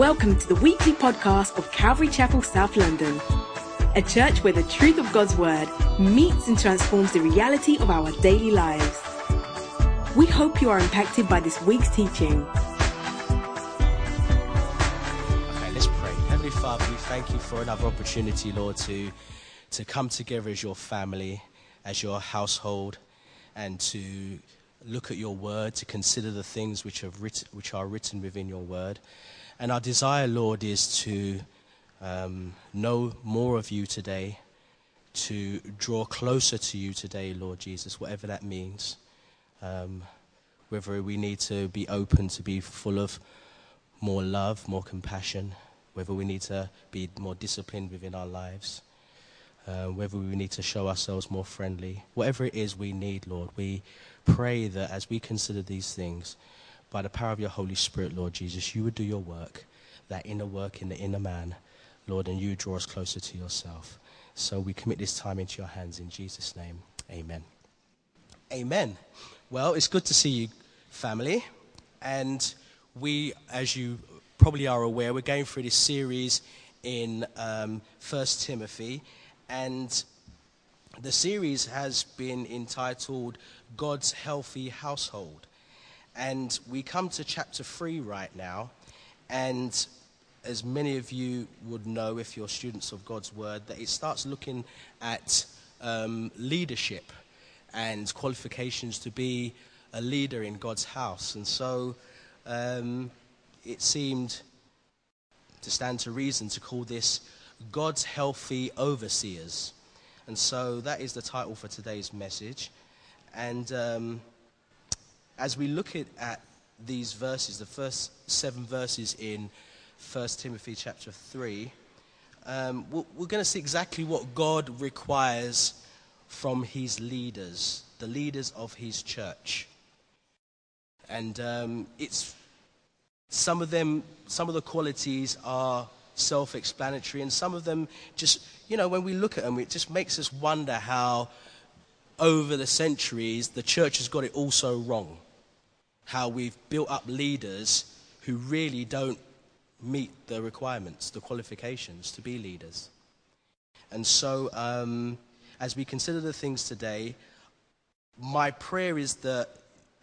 Welcome to the weekly podcast of Calvary Chapel, South London, a church where the truth of God's Word meets and transforms the reality of our daily lives. We hope you are impacted by this week's teaching. Okay, let's pray. Heavenly Father, we thank you for another opportunity, Lord, to, to come together as your family, as your household, and to look at your word, to consider the things which, have writ- which are written within your word. And our desire, Lord, is to um, know more of you today, to draw closer to you today, Lord Jesus, whatever that means. Um, whether we need to be open to be full of more love, more compassion, whether we need to be more disciplined within our lives, uh, whether we need to show ourselves more friendly. Whatever it is we need, Lord, we pray that as we consider these things, by the power of your Holy Spirit, Lord Jesus, you would do your work, that inner work in the inner man, Lord, and you draw us closer to yourself. So we commit this time into your hands in Jesus' name. Amen. Amen. Well, it's good to see you, family. And we, as you probably are aware, we're going through this series in um, 1 Timothy. And the series has been entitled God's Healthy Household. And we come to chapter 3 right now. And as many of you would know, if you're students of God's Word, that it starts looking at um, leadership and qualifications to be a leader in God's house. And so um, it seemed to stand to reason to call this God's Healthy Overseers. And so that is the title for today's message. And um, as we look at, at these verses, the first seven verses in 1 Timothy chapter 3, um, we're, we're going to see exactly what God requires from his leaders, the leaders of his church. And um, it's some of them, some of the qualities are self explanatory, and some of them just, you know, when we look at them, it just makes us wonder how over the centuries the church has got it all so wrong. How we've built up leaders who really don't meet the requirements, the qualifications to be leaders. And so, um, as we consider the things today, my prayer is that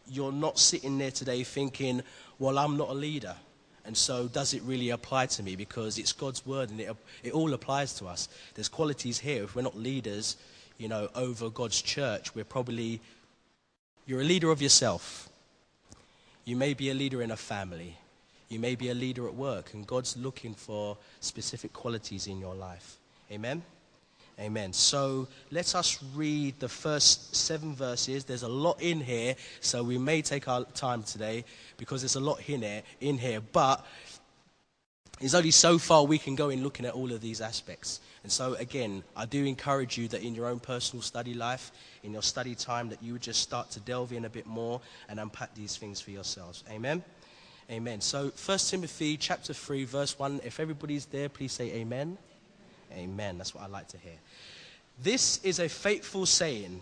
you're not sitting there today thinking, well, I'm not a leader. And so, does it really apply to me? Because it's God's word and it, it all applies to us. There's qualities here. If we're not leaders, you know, over God's church, we're probably, you're a leader of yourself. You may be a leader in a family. You may be a leader at work. And God's looking for specific qualities in your life. Amen? Amen. So let us read the first seven verses. There's a lot in here, so we may take our time today because there's a lot in here, in here. But there's only so far we can go in looking at all of these aspects. And so, again, I do encourage you that in your own personal study life, in your study time, that you would just start to delve in a bit more and unpack these things for yourselves. Amen. Amen. So, 1 Timothy chapter 3, verse 1. If everybody's there, please say amen. Amen. That's what I like to hear. This is a faithful saying.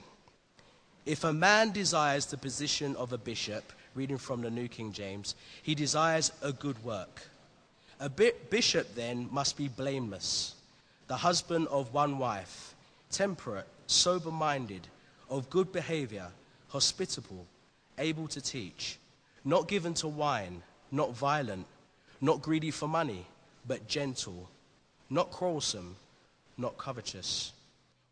If a man desires the position of a bishop, reading from the New King James, he desires a good work. A bishop then must be blameless, the husband of one wife, temperate, sober minded, of good behavior, hospitable, able to teach, not given to wine, not violent, not greedy for money, but gentle not quarrelsome, not covetous,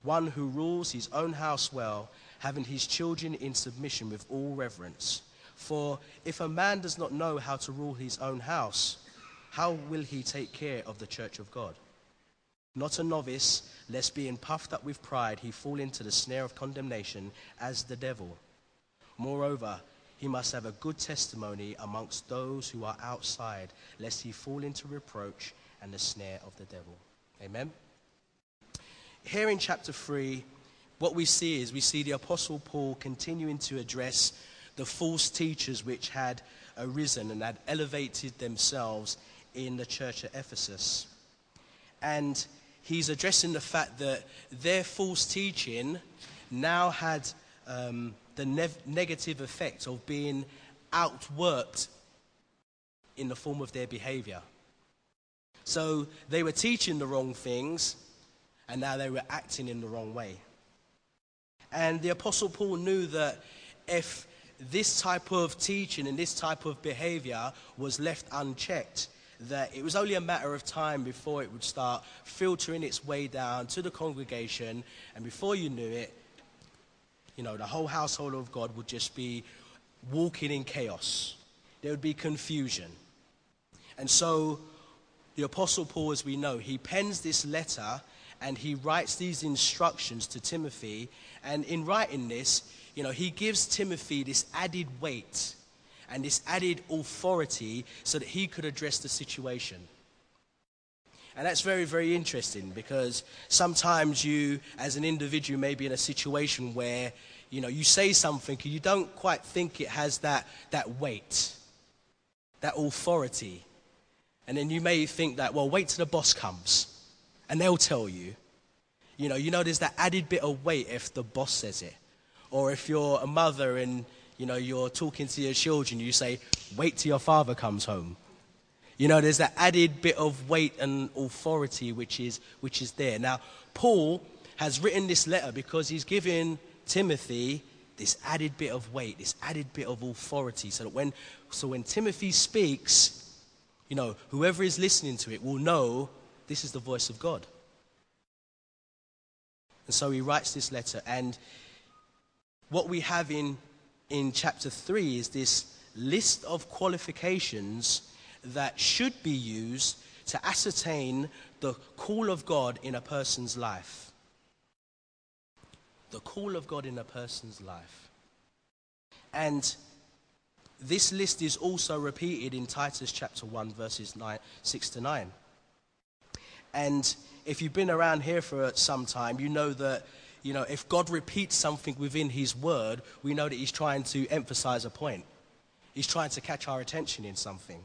one who rules his own house well, having his children in submission with all reverence. For if a man does not know how to rule his own house, how will he take care of the church of God? Not a novice, lest being puffed up with pride he fall into the snare of condemnation as the devil. Moreover, he must have a good testimony amongst those who are outside, lest he fall into reproach and the snare of the devil. Amen. Here in chapter 3, what we see is we see the Apostle Paul continuing to address the false teachers which had arisen and had elevated themselves in the church at Ephesus. And he's addressing the fact that their false teaching now had um, the ne- negative effect of being outworked in the form of their behavior. So they were teaching the wrong things, and now they were acting in the wrong way. And the Apostle Paul knew that if this type of teaching and this type of behavior was left unchecked, that it was only a matter of time before it would start filtering its way down to the congregation, and before you knew it, you know, the whole household of God would just be walking in chaos. There would be confusion. And so, the Apostle Paul, as we know, he pens this letter and he writes these instructions to Timothy. And in writing this, you know, he gives Timothy this added weight and this added authority so that he could address the situation. And that's very, very interesting because sometimes you, as an individual, may be in a situation where, you know, you say something and you don't quite think it has that, that weight, that authority. And then you may think that, well, wait till the boss comes and they'll tell you. You know, you know, there's that added bit of weight if the boss says it. Or if you're a mother and, you know, you're talking to your children, you say, wait till your father comes home. You know, there's that added bit of weight and authority which is, which is there. Now, Paul has written this letter because he's giving Timothy this added bit of weight, this added bit of authority, so that when, so when Timothy speaks, you know, whoever is listening to it will know this is the voice of God. And so he writes this letter. And what we have in, in chapter 3 is this list of qualifications that should be used to ascertain the call of God in a person's life. The call of God in a person's life. And this list is also repeated in Titus chapter 1, verses 9, 6 to 9. And if you've been around here for some time, you know that, you know, if God repeats something within his word, we know that he's trying to emphasize a point. He's trying to catch our attention in something.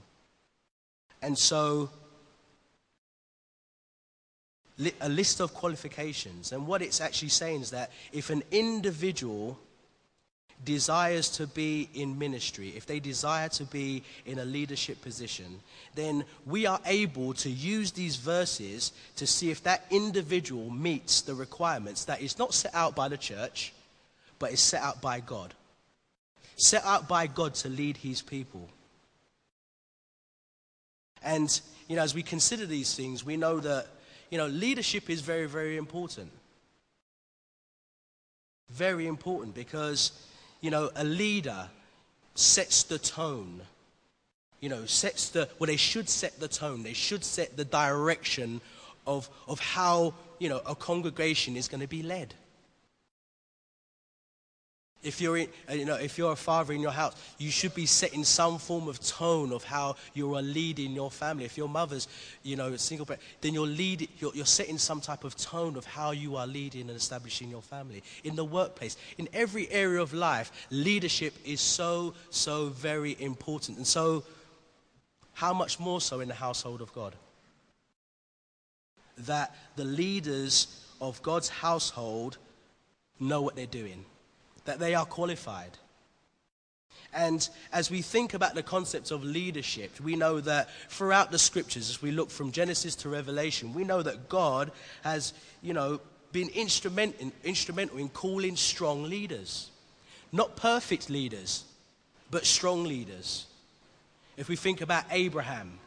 And so, a list of qualifications. And what it's actually saying is that if an individual desires to be in ministry, if they desire to be in a leadership position, then we are able to use these verses to see if that individual meets the requirements that is not set out by the church, but is set out by God. Set out by God to lead his people. And, you know, as we consider these things, we know that, you know, leadership is very, very important. Very important because you know, a leader sets the tone. You know, sets the, well, they should set the tone. They should set the direction of, of how, you know, a congregation is going to be led. If you're, in, uh, you know, if you're a father in your house, you should be setting some form of tone of how you are leading your family. If your mother's, you know, a single parent, then you're, lead, you're, you're setting some type of tone of how you are leading and establishing your family. In the workplace, in every area of life, leadership is so, so very important. And so, how much more so in the household of God? That the leaders of God's household know what they're doing that they are qualified. And as we think about the concept of leadership, we know that throughout the scriptures, as we look from Genesis to Revelation, we know that God has, you know, been instrument in, instrumental in calling strong leaders. Not perfect leaders, but strong leaders. If we think about Abraham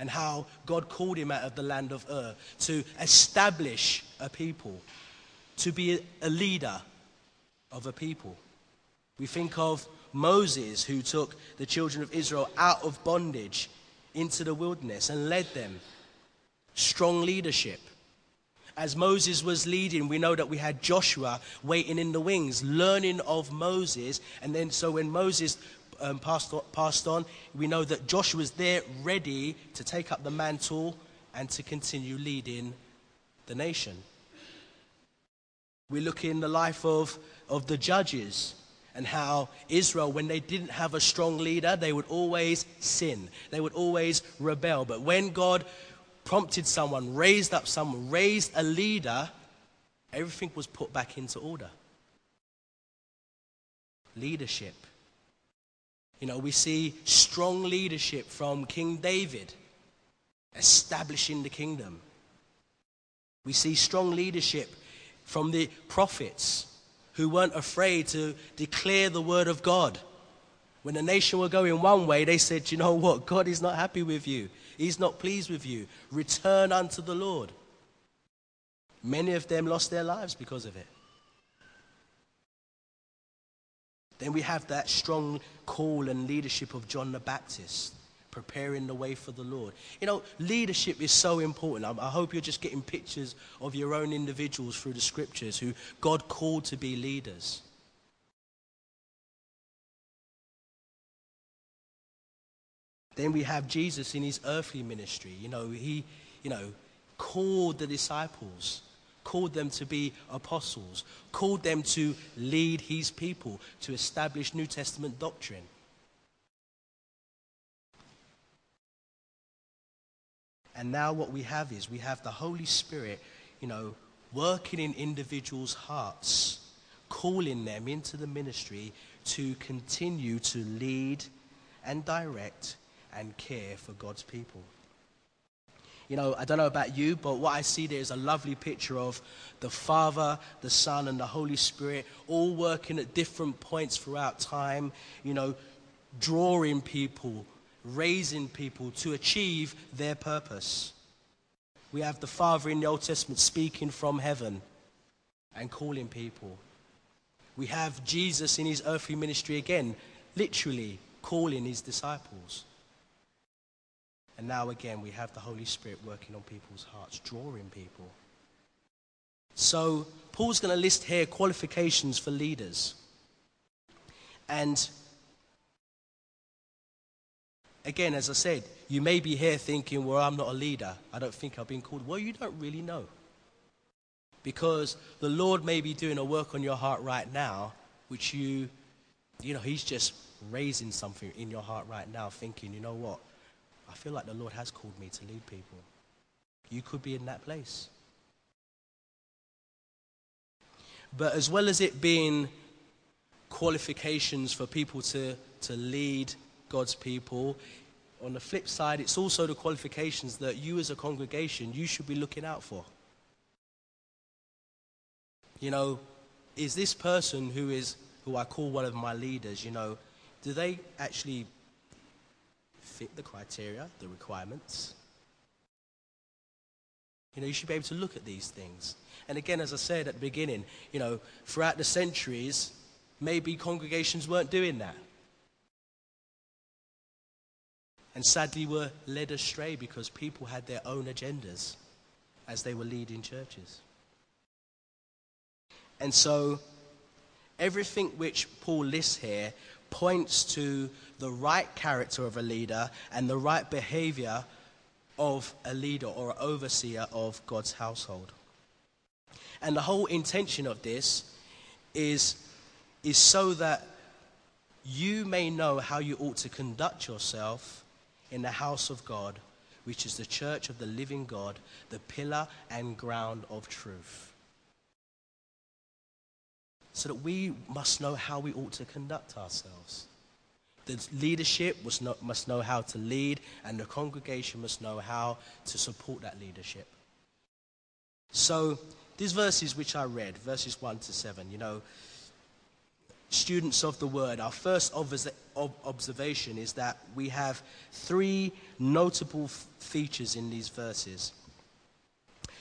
and how God called him out of the land of Ur to establish a people, to be a leader, of a people. We think of Moses, who took the children of Israel out of bondage into the wilderness and led them. Strong leadership. As Moses was leading, we know that we had Joshua waiting in the wings, learning of Moses. And then, so when Moses um, passed, on, passed on, we know that Joshua was there ready to take up the mantle and to continue leading the nation. We look in the life of of the judges and how Israel, when they didn't have a strong leader, they would always sin. They would always rebel. But when God prompted someone, raised up someone, raised a leader, everything was put back into order. Leadership. You know, we see strong leadership from King David. establishing the kingdom. We see strong leadership from the prophets who weren't afraid to declare the word of God. When the nation were going one way, they said, You know what? God is not happy with you. He's not pleased with you. Return unto the Lord. Many of them lost their lives because of it. Then we have that strong call and leadership of John the Baptist, preparing the way for the Lord. You know, leadership is so important. I, I hope you're just getting pictures of your own individuals through the scriptures who God called to be leaders. Then we have Jesus in his earthly ministry. You know, he, you know, called the disciples, called them to be apostles, called them to lead his people, to establish New Testament doctrine. And now what we have is we have the Holy Spirit, you know, working in individuals' hearts, calling them into the ministry to continue to lead and direct and care for God's people. You know, I don't know about you, but what I see there is a lovely picture of the Father, the Son, and the Holy Spirit all working at different points throughout time, you know, drawing people, raising people to achieve their purpose. We have the Father in the Old Testament speaking from heaven and calling people. We have Jesus in his earthly ministry again, literally calling his disciples. And now again, we have the Holy Spirit working on people's hearts, drawing people. So, Paul's going to list here qualifications for leaders. And again, as I said, you may be here thinking, well, I'm not a leader. I don't think I've been called. Well, you don't really know. Because the Lord may be doing a work on your heart right now, which you, you know, He's just raising something in your heart right now, thinking, you know what? I feel like the Lord has called me to lead people. You could be in that place. But as well as it being qualifications for people to, to lead God's people, on the flip side, it's also the qualifications that you as a congregation, you should be looking out for. You know, is this person who is, who I call one of my leaders, you know, do they actually fit the criteria, the requirements. You know, you should be able to look at these things. And again, as I said at the beginning, you know, throughout the centuries, maybe congregations weren't doing that. And sadly were led astray because people had their own agendas as they were leading churches. And so, everything which Paul lists here points to the right character of a leader and the right behavior of a leader or overseer of God's household. And the whole intention of this is, is so that you may know how you ought to conduct yourself in the house of God, which is the church of the living God, the pillar and ground of truth so that we must know how we ought to conduct ourselves. The leadership must know, how to lead, and the congregation must know how to support that leadership. So, these verses which I read, verses 1 to 7, you know, students of the word, our first observation is that we have three notable features in these verses.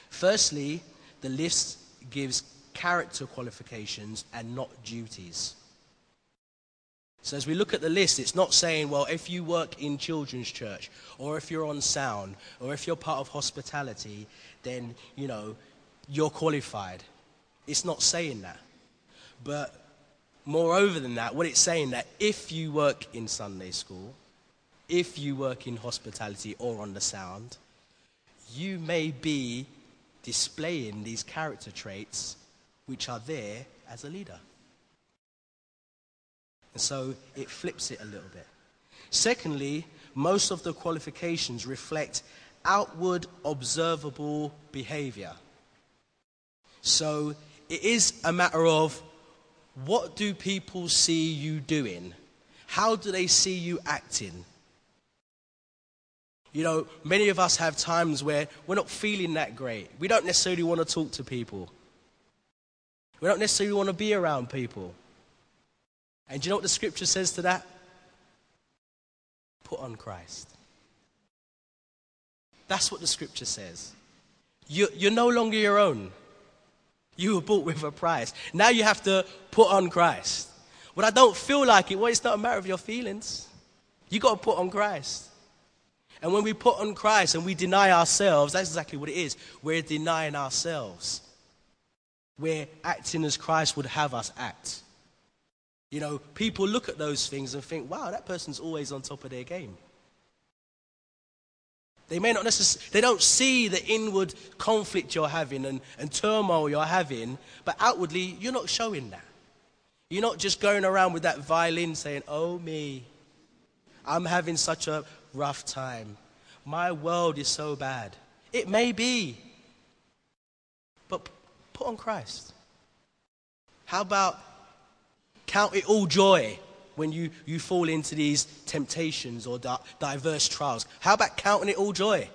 Firstly, the list gives character qualifications and not duties. So as we look at the list, it's not saying, well, if you work in children's church, or if you're on sound, or if you're part of hospitality, then, you know, you're qualified. It's not saying that. But moreover than that, what it's saying that if you work in Sunday school, if you work in hospitality or on the sound, you may be displaying these character traits which are there as a leader. And so it flips it a little bit. Secondly, most of the qualifications reflect outward observable behavior. So it is a matter of what do people see you doing? How do they see you acting? You know, many of us have times where we're not feeling that great. We don't necessarily want to talk to people. We don't necessarily want to be around people. And do you know what the scripture says to that? Put on Christ. That's what the scripture says. You, you're no longer your own. You were bought with a price. Now you have to put on Christ. But I don't feel like it, well, it's not a matter of your feelings. You got to put on Christ. And when we put on Christ and we deny ourselves, that's exactly what it is. We're denying ourselves. We're acting as Christ would have us act. You know, people look at those things and think, wow, that person's always on top of their game. They may not necessarily, they don't see the inward conflict you're having and, and turmoil you're having, but outwardly, you're not showing that. You're not just going around with that violin saying, oh me, I'm having such a rough time. My world is so bad. It may be, but put on Christ. How about count it all joy when you, you fall into these temptations or di- diverse trials? How about counting it all joy?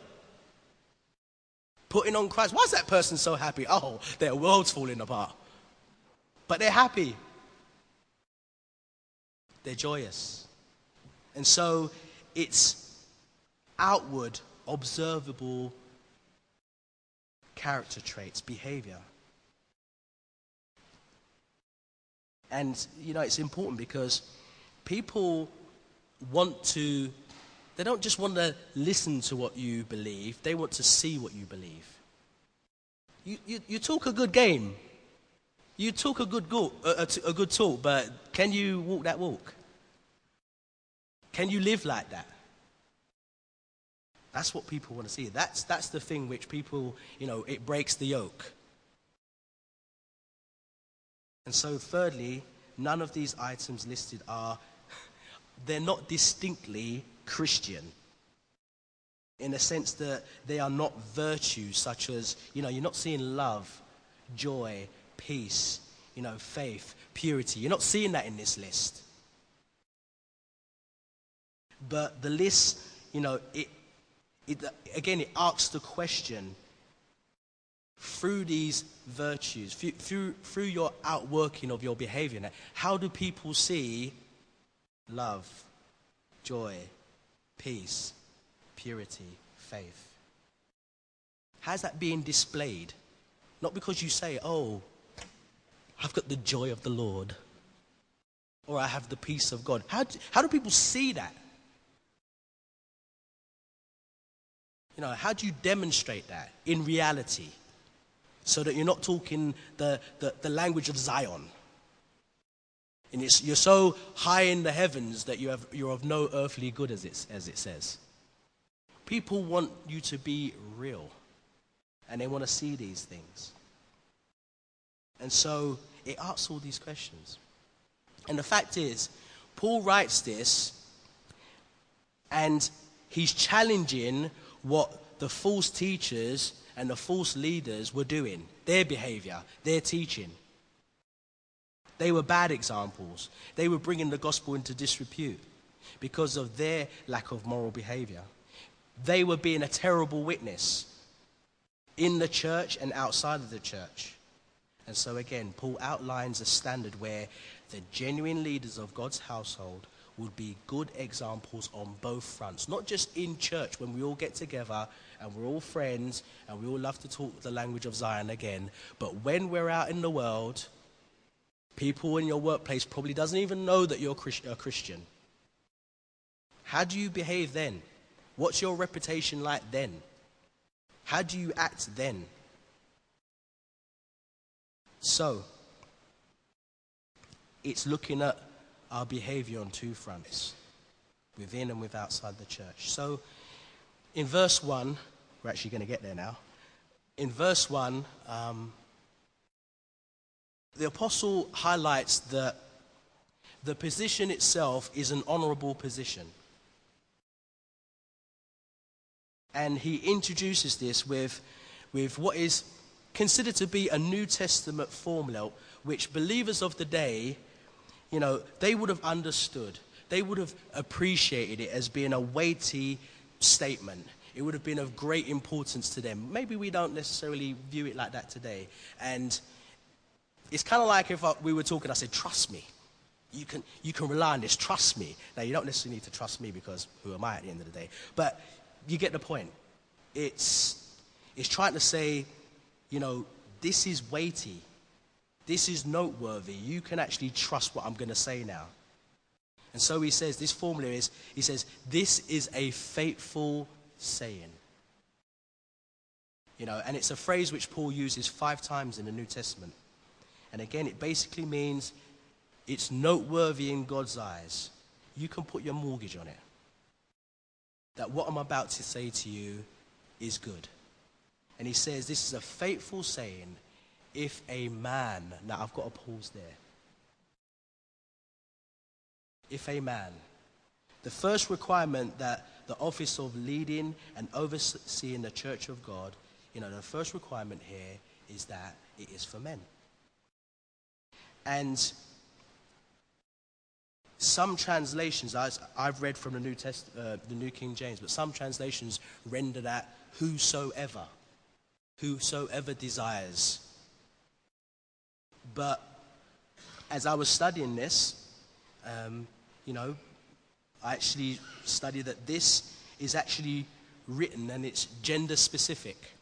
Putting on Christ. Why is that person so happy? Oh, their world's falling apart. But they're happy. They're joyous. And so it's outward, observable character traits, behavior. And, you know, it's important because people want to, they don't just want to listen to what you believe, they want to see what you believe. You, you, you talk a good game, you talk a good, go, a, a, a good talk, but can you walk that walk? Can you live like that? That's what people want to see. That's, that's the thing which people, you know, it breaks the yoke. And so, thirdly, none of these items listed are, they're not distinctly Christian. In the sense that they are not virtues such as, you know, you're not seeing love, joy, peace, you know, faith, purity. You're not seeing that in this list. But the list, you know, it, it, again, it asks the question through these virtues, through, through your outworking of your behavior, how do people see love, joy, peace, purity, faith? How's that being displayed? Not because you say, oh, I've got the joy of the Lord, or I have the peace of God. How do, how do people see that? You know, how do you demonstrate that in reality? so that you're not talking the, the, the language of Zion. And it's, you're so high in the heavens that you have, you're of no earthly good, as it, as it says. People want you to be real, and they want to see these things. And so it asks all these questions. And the fact is, Paul writes this, and he's challenging what the false teachers and the false leaders were doing, their behavior, their teaching. They were bad examples. They were bringing the gospel into disrepute because of their lack of moral behavior. They were being a terrible witness in the church and outside of the church. And so, again, Paul outlines a standard where the genuine leaders of God's household would be good examples on both fronts, not just in church when we all get together and we're all friends and we all love to talk the language of Zion again. But when we're out in the world, people in your workplace probably doesn't even know that you're a Christian. How do you behave then? What's your reputation like then? How do you act then? So, it's looking at our behavior on two fronts within and with outside the church. So, in verse 1, we're actually going to get there now. In verse 1, um, the apostle highlights that the position itself is an honorable position. And he introduces this with, with what is considered to be a New Testament formula, which believers of the day, you know, they would have understood. They would have appreciated it as being a weighty statement. It would have been of great importance to them. Maybe we don't necessarily view it like that today. And it's kind of like if we were talking, I said, trust me. You can, you can rely on this. Trust me. Now, you don't necessarily need to trust me because who am I at the end of the day? But you get the point. It's, it's trying to say, you know, this is weighty. This is noteworthy. You can actually trust what I'm going to say now. And so he says, this formula is, he says, this is a faithful saying. You know, and it's a phrase which Paul uses five times in the New Testament. And again, it basically means it's noteworthy in God's eyes. You can put your mortgage on it. That what I'm about to say to you is good. And he says, This is a faithful saying if a man, now I've got to pause there. If a man, the first requirement that the office of leading and overseeing the church of God, you know, the first requirement here is that it is for men. And some translations, I've read from the New, Test, uh, the New King James, but some translations render that whosoever, whosoever desires. But as I was studying this, um, you know, I actually studied that this is actually written and it's gender specific.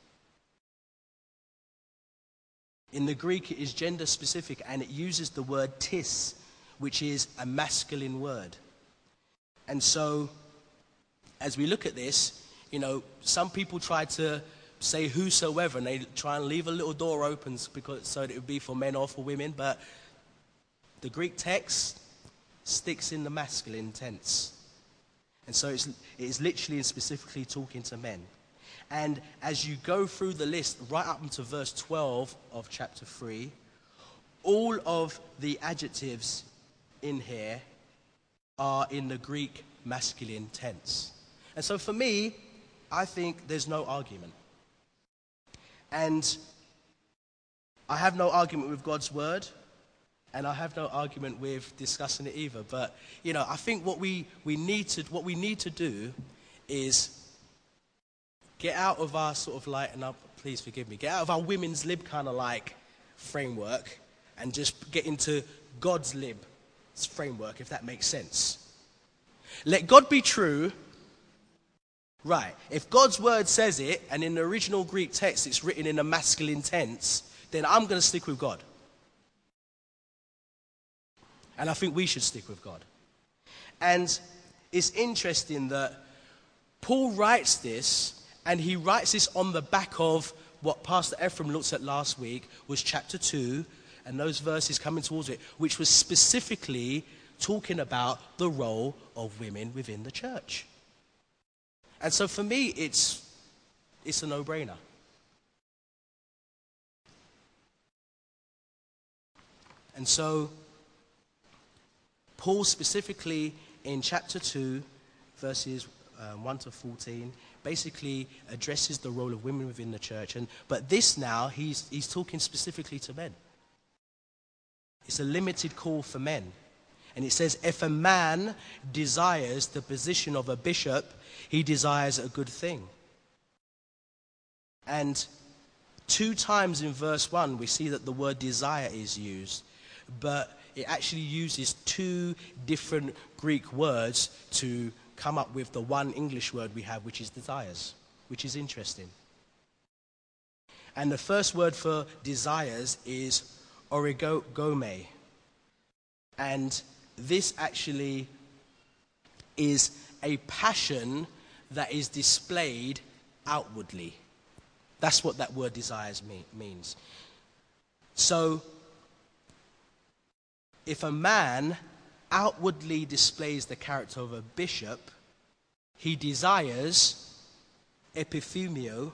In the Greek, it is gender specific and it uses the word tis, which is a masculine word. And so, as we look at this, you know, some people try to say whosoever and they try and leave a little door open because, so that it would be for men or for women, but the Greek text sticks in the masculine tense. And so it's, it is literally and specifically talking to men. And as you go through the list, right up into verse 12 of chapter 3, all of the adjectives in here are in the Greek masculine tense. And so for me, I think there's no argument. And I have no argument with God's word, and I have no argument with discussing it either. But, you know, I think what we, we, need, to, what we need to do is get out of our sort of like, and I'll, please forgive me, get out of our women's lib kind of like framework and just get into God's lib framework, if that makes sense. Let God be true. Right. If God's word says it, and in the original Greek text it's written in a masculine tense, then I'm going to stick with God. And I think we should stick with God. And it's interesting that Paul writes this, and he writes this on the back of what Pastor Ephraim looked at last week, was chapter 2, and those verses coming towards it, which was specifically talking about the role of women within the church. And so for me, it's, it's a no brainer. And so, Paul specifically in chapter 2, verses um, 1 to 14, basically addresses the role of women within the church. And, but this now, he's, he's talking specifically to men. It's a limited call for men. And it says, if a man desires the position of a bishop, he desires a good thing. And two times in verse 1, we see that the word desire is used, but it actually uses two different Greek words to come up with the one English word we have, which is desires, which is interesting. And the first word for desires is oregomai. And this actually is a passion that is displayed outwardly. That's what that word desires mean, means. So, if a man outwardly displays the character of a bishop, he desires epithumio,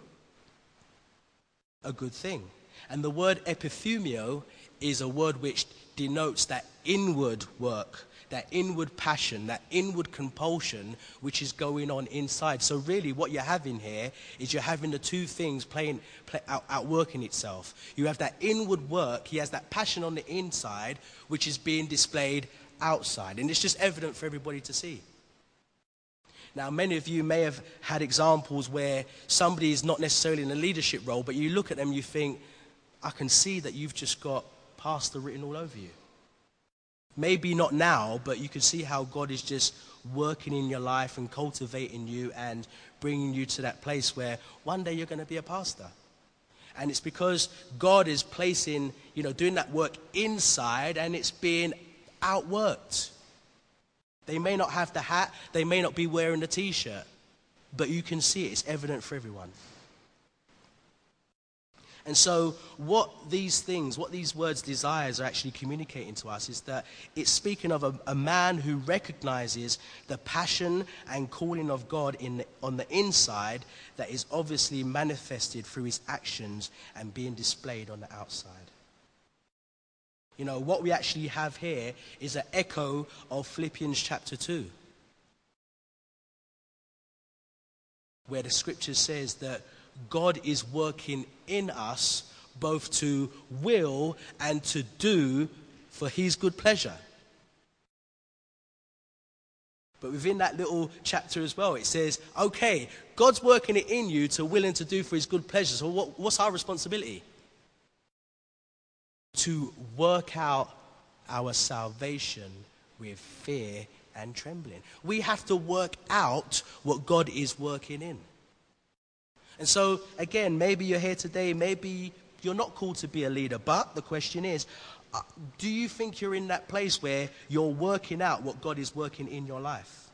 a good thing. And the word epithumio is a word which denotes that inward work, that inward passion, that inward compulsion which is going on inside. So, really, what you're having here is you're having the two things playing, play, out, outworking itself. You have that inward work, he has that passion on the inside which is being displayed outside. And it's just evident for everybody to see. Now, many of you may have had examples where somebody is not necessarily in a leadership role, but you look at them, you think, I can see that you've just got pastor written all over you. Maybe not now, but you can see how God is just working in your life and cultivating you and bringing you to that place where one day you're going to be a pastor. And it's because God is placing, you know, doing that work inside and it's being outworked. They may not have the hat, they may not be wearing the t shirt, but you can see it, it's evident for everyone. And so, what these things, what these words desires are actually communicating to us is that it's speaking of a, a man who recognizes the passion and calling of God in on the inside that is obviously manifested through his actions and being displayed on the outside. You know, what we actually have here is an echo of Philippians chapter 2, where the scripture says that God is working in us both to will and to do for his good pleasure. But within that little chapter as well, it says, okay, God's working it in you to will and to do for his good pleasure. So, what, what's our responsibility? To work out our salvation with fear and trembling. We have to work out what God is working in. And so, again, maybe you're here today, maybe you're not called to be a leader, but the question is uh, do you think you're in that place where you're working out what God is working in your life?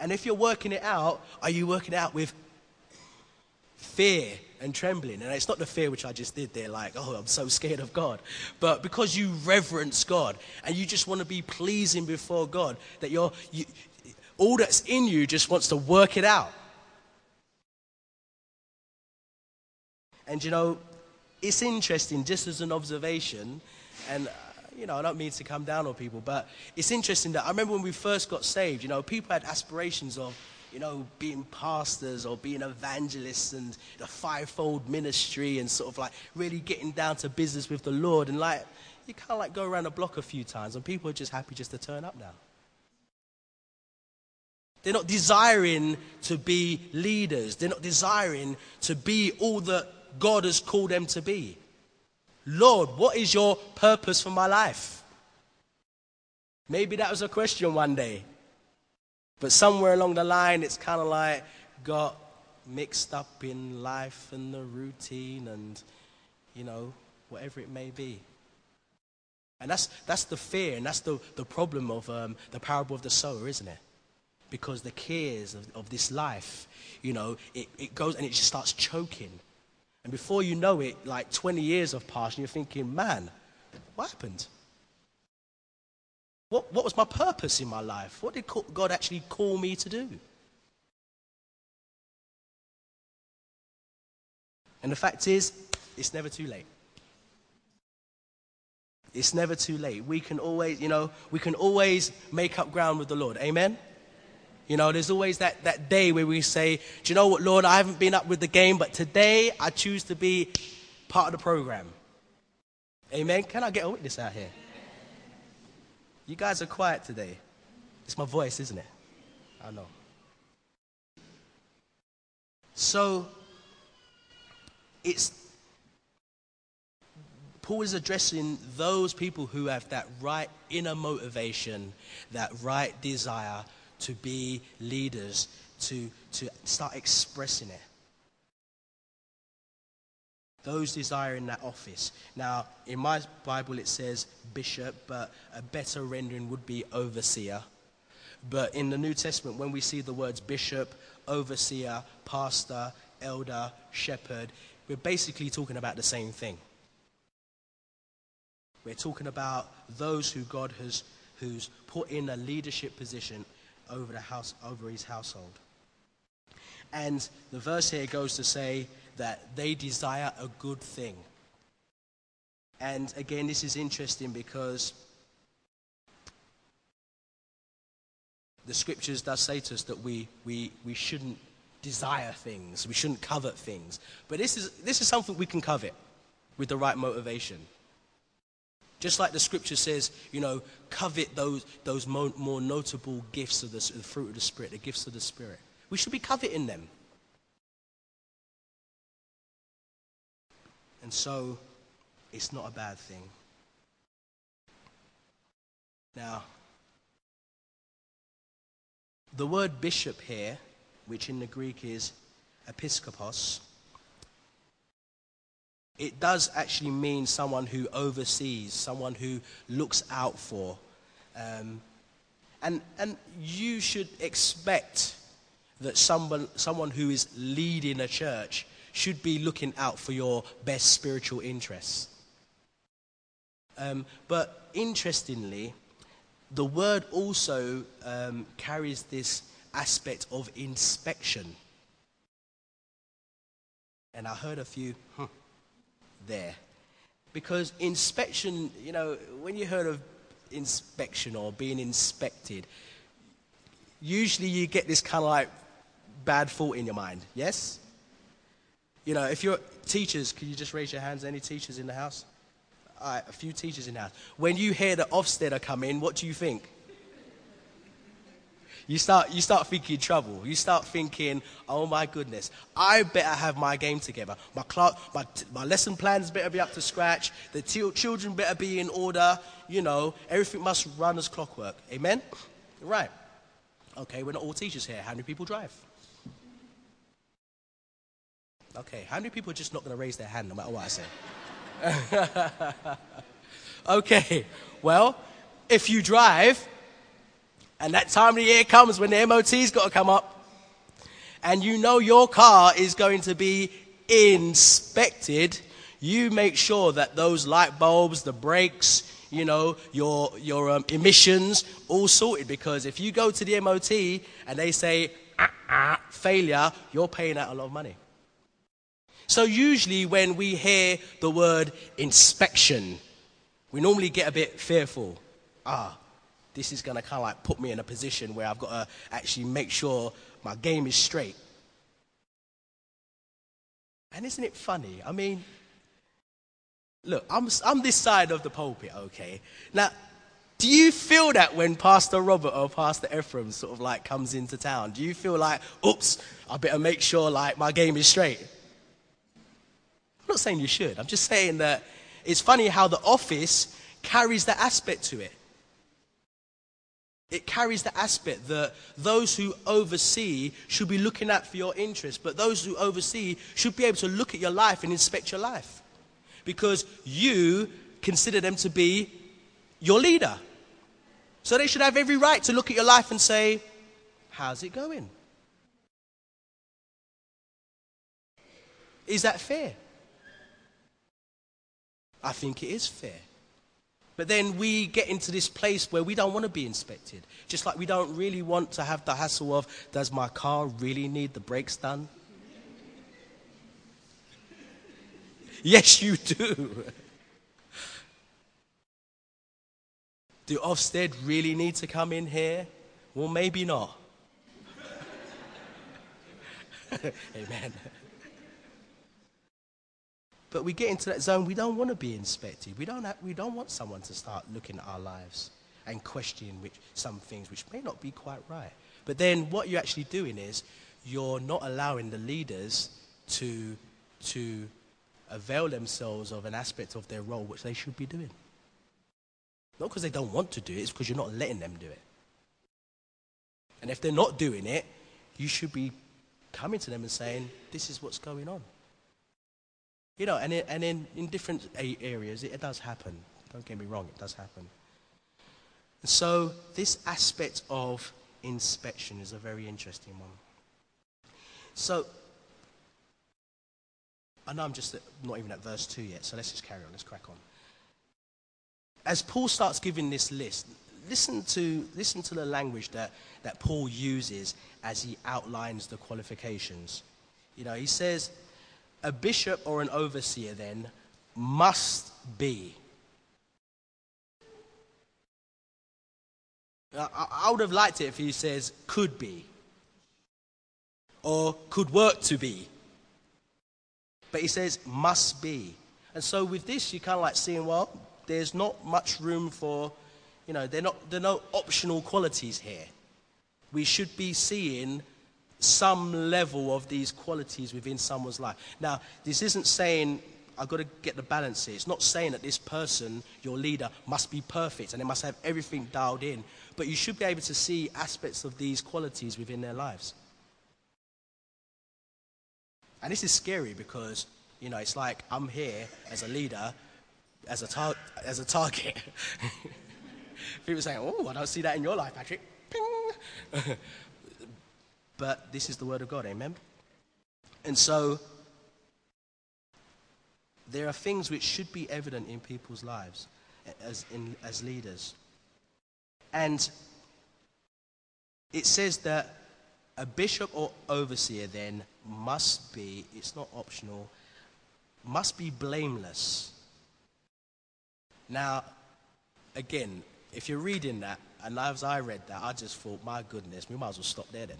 And if you're working it out, are you working it out with fear and trembling? And it's not the fear which I just did They're like, oh, I'm so scared of God. But because you reverence God and you just want to be pleasing before God, that you're, you, all that's in you just wants to work it out. And you know, it's interesting, just as an observation, and uh, you know, I don't mean to come down on people, but it's interesting that I remember when we first got saved, you know, people had aspirations of, you know, being pastors or being evangelists and the fivefold ministry and sort of like really getting down to business with the Lord. And like, you kind of like go around the block a few times and people are just happy just to turn up now. They're not desiring to be leaders. They're not desiring to be all that God has called them to be. Lord, what is your purpose for my life? Maybe that was a question one day. But somewhere along the line, it's kind of like got mixed up in life and the routine and, you know, whatever it may be. And that's, that's the fear and that's the, the problem of um, the parable of the sower, isn't it? Because the cares of, of this life, you know, it, it goes and it just starts choking. And before you know it, like 20 years have passed, and you're thinking, man, what happened? What, what was my purpose in my life? What did God actually call me to do? And the fact is, it's never too late. It's never too late. We can always, you know, we can always make up ground with the Lord. Amen? You know, there's always that, that day where we say, Do you know what, Lord, I haven't been up with the game, but today I choose to be part of the program. Amen. Can I get a witness out here? You guys are quiet today. It's my voice, isn't it? I know. So, it's Paul is addressing those people who have that right inner motivation, that right desire to be leaders, to, to start expressing it. Those desiring that office. Now, in my Bible it says bishop, but a better rendering would be overseer. But in the New Testament, when we see the words bishop, overseer, pastor, elder, shepherd, we're basically talking about the same thing. We're talking about those who God has who's put in a leadership position over, the house, over his household. And the verse here goes to say that they desire a good thing. And again, this is interesting because the scriptures does say to us that we, we, we shouldn't desire things, we shouldn't covet things. But this is, this is something we can covet with the right motivation. Just like the scripture says, you know, covet those, those more, more notable gifts of the, the fruit of the Spirit, the gifts of the Spirit. We should be coveting them. And so, it's not a bad thing. Now, the word bishop here, which in the Greek is episkopos, it does actually mean someone who oversees, someone who looks out for. Um, and, and you should expect that someone, someone who is leading a church should be looking out for your best spiritual interests. Um, but interestingly, the word also um, carries this aspect of inspection. And I heard a few, hmm, there. Because inspection, you know, when you heard of inspection or being inspected, usually you get this kind of like bad thought in your mind, yes? You know, if you're teachers, can you just raise your hands? Any teachers in the house? All right, a few teachers in the house. When you hear the Ofsted come in, what do you think? you start, you start thinking trouble. You start thinking, oh my goodness, I better have my game together. My, cl- my, my lesson plans better be up to scratch. The t- children better be in order. You know, everything must run as clockwork. Amen? Right. Okay, we're not all teachers here. How many people drive? Okay, how many people are just not going to raise their hand no matter what I say? okay, well, if you drive, and that time of the year comes when the MOT's got to come up. And you know your car is going to be inspected. You make sure that those light bulbs, the brakes, you know, your, your um, emissions, all sorted. Because if you go to the MOT and they say, ah, ah, failure, you're paying out a lot of money. So usually when we hear the word inspection, we normally get a bit fearful. Ah, this is going to kind of like put me in a position where I've got to actually make sure my game is straight. And isn't it funny? I mean, look, I'm, I'm this side of the pulpit, okay? Now, do you feel that when Pastor Robert or Pastor Ephraim sort of like comes into town? Do you feel like, oops, I better make sure like my game is straight? Not saying you should. I'm just saying that it's funny how the office carries that aspect to it. It carries the aspect that those who oversee should be looking out for your interests, but those who oversee should be able to look at your life and inspect your life. Because you consider them to be your leader. So they should have every right to look at your life and say, How's it going? Is that fair? I think it is fair. But then we get into this place where we don't want to be inspected. Just like we don't really want to have the hassle of, does my car really need the brakes done? yes, you do. Do Ofsted really need to come in here? Well, maybe not. Amen. But we get into that zone, we don't want to be inspected. We don't, have, we don't want someone to start looking at our lives and questioning which, some things which may not be quite right. But then what you're actually doing is you're not allowing the leaders to, to avail themselves of an aspect of their role which they should be doing. Not because they don't want to do it, it's because you're not letting them do it. And if they're not doing it, you should be coming to them and saying, This is what's going on. You know, and, it, and in, in different areas, it, it does happen. Don't get me wrong, it does happen. And so, this aspect of inspection is a very interesting one. So, I know I'm just at, not even at verse 2 yet, so let's just carry on, let's crack on. As Paul starts giving this list, listen to, listen to the language that, that Paul uses as he outlines the qualifications. You know, he says, a bishop or an overseer then must be. I would have liked it if he says could be or could work to be. But he says must be. And so with this, you're kind of like seeing, well, there's not much room for, you know, they're not, there are no optional qualities here. We should be seeing some level of these qualities within someone's life. Now, this isn't saying, I've got to get the balance here. It's not saying that this person, your leader, must be perfect and they must have everything dialed in. But you should be able to see aspects of these qualities within their lives. And this is scary because, you know, it's like I'm here as a leader, as a, tar- as a target. People saying, oh, I don't see that in your life, Patrick. but this is the word of God, amen? And so, there are things which should be evident in people's lives as, in, as leaders. And it says that a bishop or overseer then must be, it's not optional, must be blameless. Now, again, if you're reading that, and as I read that, I just thought, my goodness, we might as well stop there then.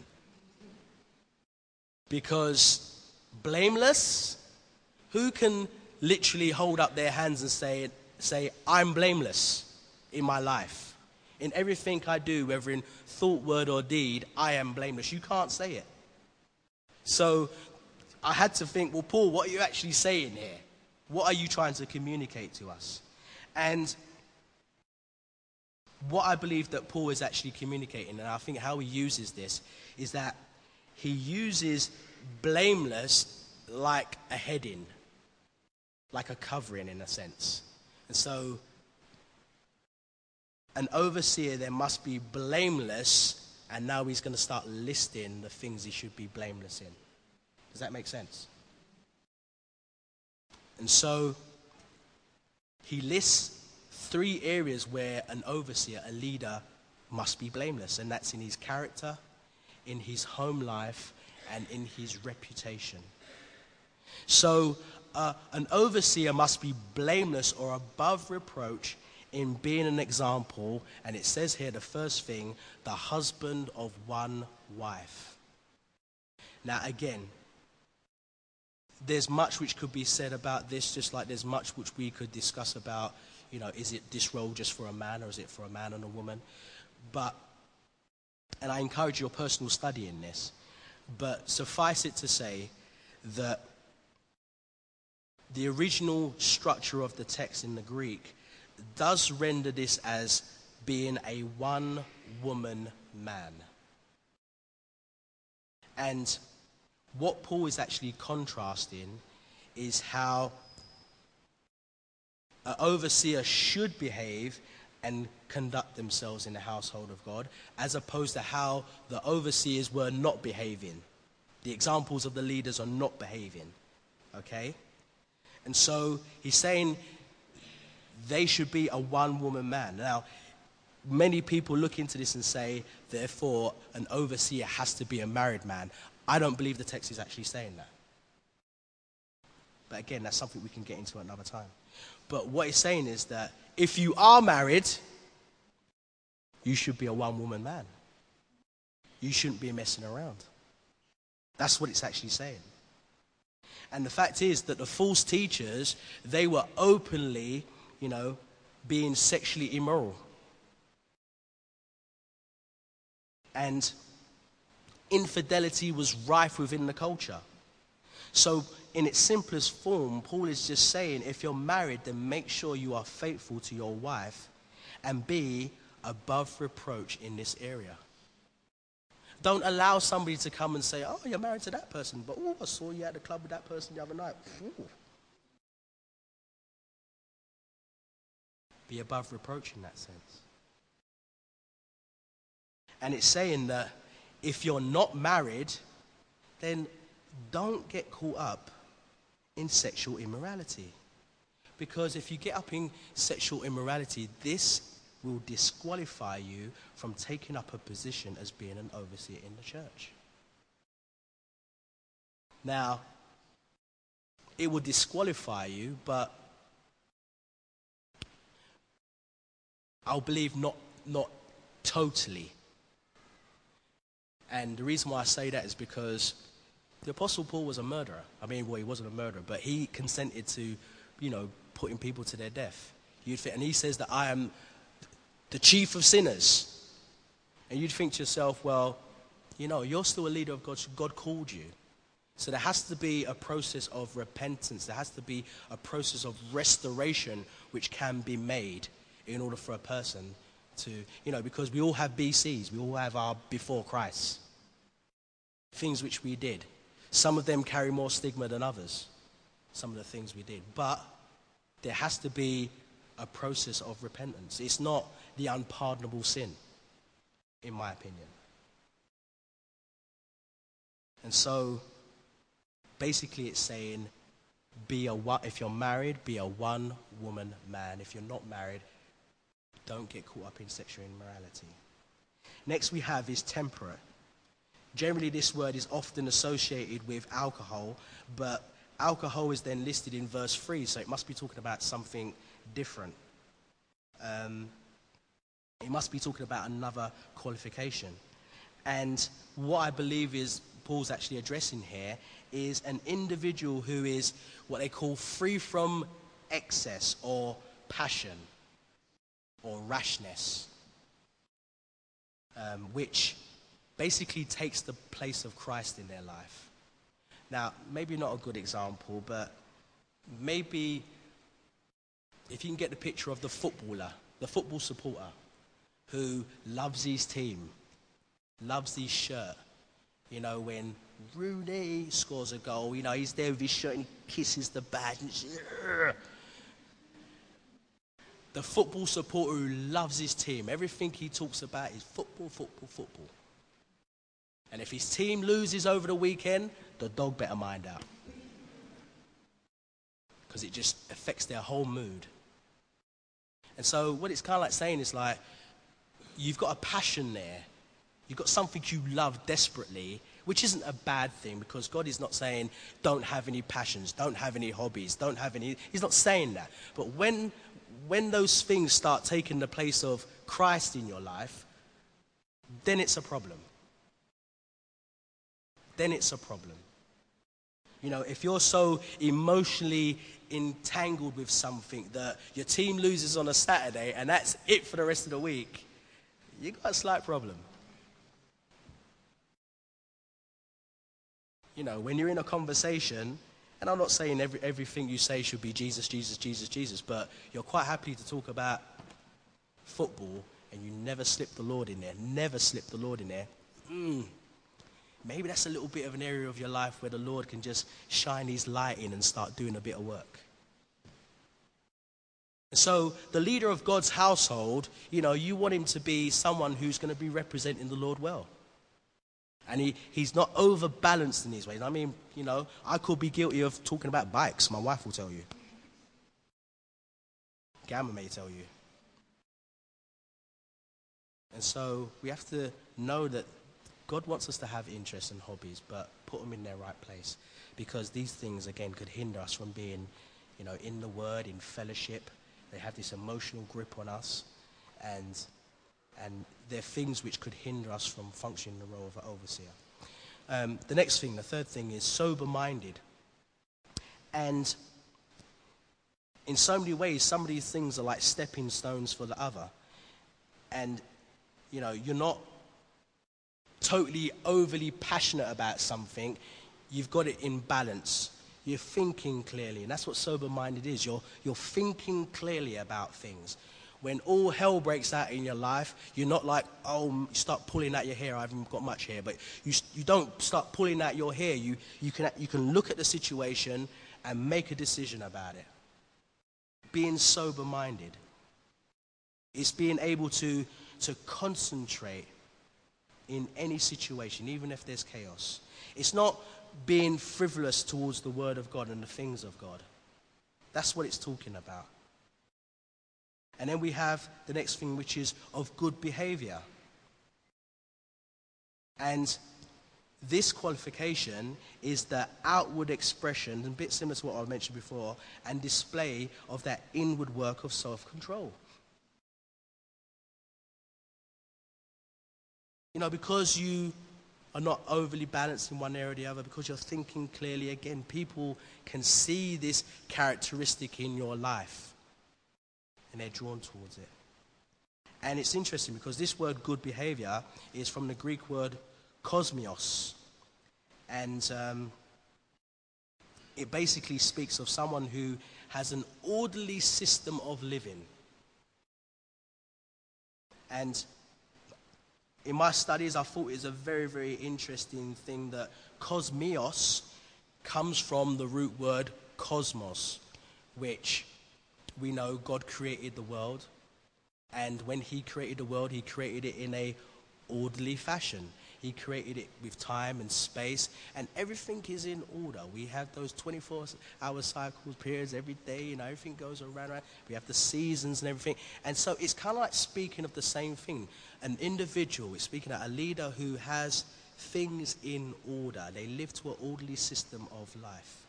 Because blameless, who can literally hold up their hands and say, say I'm blameless in my life? In everything I do, whether in thought, word, or deed, I am blameless. You can't say it. So I had to think, well, Paul, what are you actually saying here? What are you trying to communicate to us? And what I believe that Paul is actually communicating, and I think how he uses this, is that he uses blameless like a heading, like a covering in a sense. And so, an overseer there must be blameless, and now he's going to start listing the things he should be blameless in. Does that make sense? And so, he lists three areas where an overseer, a leader, must be blameless, and that's in his character, in his home life, and in his reputation. So, uh, an overseer must be blameless or above reproach in being an example, and it says here the first thing, the husband of one wife. Now, again, there's much which could be said about this, just like there's much which we could discuss about you know, is it this role just for a man or is it for a man and a woman? But, and I encourage your personal study in this, but suffice it to say that the original structure of the text in the Greek does render this as being a one woman man. And what Paul is actually contrasting is how an overseer should behave and conduct themselves in the household of God, as opposed to how the overseers were not behaving. The examples of the leaders are not behaving. Okay? And so he's saying they should be a one woman man. Now, many people look into this and say, therefore, an overseer has to be a married man. I don't believe the text is actually saying that. But again, that's something we can get into another time. But what he's saying is that if you are married, you should be a one woman man. You shouldn't be messing around. That's what it's actually saying. And the fact is that the false teachers, they were openly, you know, being sexually immoral. And infidelity was rife within the culture. So in its simplest form, Paul is just saying if you're married, then make sure you are faithful to your wife and be above reproach in this area. Don't allow somebody to come and say, Oh, you're married to that person, but oh, I saw you at the club with that person the other night. Ooh. Be above reproach in that sense. And it's saying that if you're not married, then don't get caught up in sexual immorality. Because if you get up in sexual immorality, this will disqualify you from taking up a position as being an overseer in the church. Now, it will disqualify you, but I'll believe not, not totally. And the reason why I say that is because the Apostle Paul was a murderer. I mean, well, he wasn't a murderer, but he consented to, you know, putting people to their death. You'd think, and he says that I am the chief of sinners. And you'd think to yourself, well, you know, you're still a leader of God. God called you. So there has to be a process of repentance. There has to be a process of restoration which can be made in order for a person to, you know, because we all have BCs. We all have our before Christ. Things which we did. Some of them carry more stigma than others. Some of the things we did. But there has to be a process of repentance. It's not the unpardonable sin, in my opinion. And so, basically, it's saying, be a one, if you're married, be a one woman man. If you're not married, don't get caught up in sexual immorality. Next, we have is temperate. Generally, this word is often associated with alcohol, but alcohol is then listed in verse 3, so it must be talking about something different. Um, it must be talking about another qualification. And what I believe is Paul's actually addressing here is an individual who is what they call free from excess or passion or rashness, um, which basically takes the place of Christ in their life. Now, maybe not a good example, but maybe if you can get the picture of the footballer, the football supporter who loves his team, loves his shirt. You know, when Rooney scores a goal, you know, he's there with his shirt and he kisses the badge. The football supporter who loves his team, everything he talks about is football, football, football. And if his team loses over the weekend, the dog better mind out. Because it just affects their whole mood. And so, what it's kind of like saying is like, you've got a passion there. You've got something you love desperately, which isn't a bad thing because God is not saying, don't have any passions, don't have any hobbies, don't have any. He's not saying that. But when, when those things start taking the place of Christ in your life, then it's a problem. Then it's a problem. You know, if you're so emotionally entangled with something that your team loses on a Saturday and that's it for the rest of the week, you got a slight problem. You know, when you're in a conversation, and I'm not saying every, everything you say should be Jesus, Jesus, Jesus, Jesus, but you're quite happy to talk about football and you never slip the Lord in there, never slip the Lord in there. Mm. Maybe that's a little bit of an area of your life where the Lord can just shine his light in and start doing a bit of work. So, the leader of God's household, you know, you want him to be someone who's going to be representing the Lord well. And he, he's not overbalanced in his ways. I mean, you know, I could be guilty of talking about bikes. My wife will tell you. Gamma may tell you. And so we have to know that God wants us to have interests and hobbies, but put them in their right place. Because these things, again, could hinder us from being, you know, in the Word, in fellowship, they have this emotional grip on us, and, and they're things which could hinder us from functioning the role of an overseer. Um, the next thing, the third thing, is sober minded. And in so many ways, some of these things are like stepping stones for the other. And, you know, you're not totally overly passionate about something, you've got it in balance. You're thinking clearly, and that's what sober minded is. You're, you're thinking clearly about things. When all hell breaks out in your life, you're not like, oh, start pulling out your hair. I haven't got much hair, but you, you don't start pulling out your hair. You, you, can, you can look at the situation and make a decision about it. Being sober minded is being able to, to concentrate in any situation, even if there's chaos. It's not being frivolous towards the Word of God and the things of God. That's what it's talking about. And then we have the next thing, which is of good behavior. And this qualification is the outward expression, a bit similar to what I mentioned before, and display of that inward work of self control. You know, because you are not overly balanced in one area or the other because you're thinking clearly. Again, people can see this characteristic in your life. and they're drawn towards it. And it's interesting because this word good behavior is from the Greek word kosmios. And um, it basically speaks of someone who has an orderly system of living. And in my studies, I thought was a very, very interesting thing that kosmios comes from the root word cosmos, which we know God created the world. And when He created the world, He created it in a orderly fashion. He created it with time and space, and everything is in order. We have those 24 hour cycles, periods every day, know, everything goes around, around. We have the seasons and everything. And so it's kind of like speaking of the same thing. An individual, is speaking of a leader who has things in order, they live to an orderly system of life.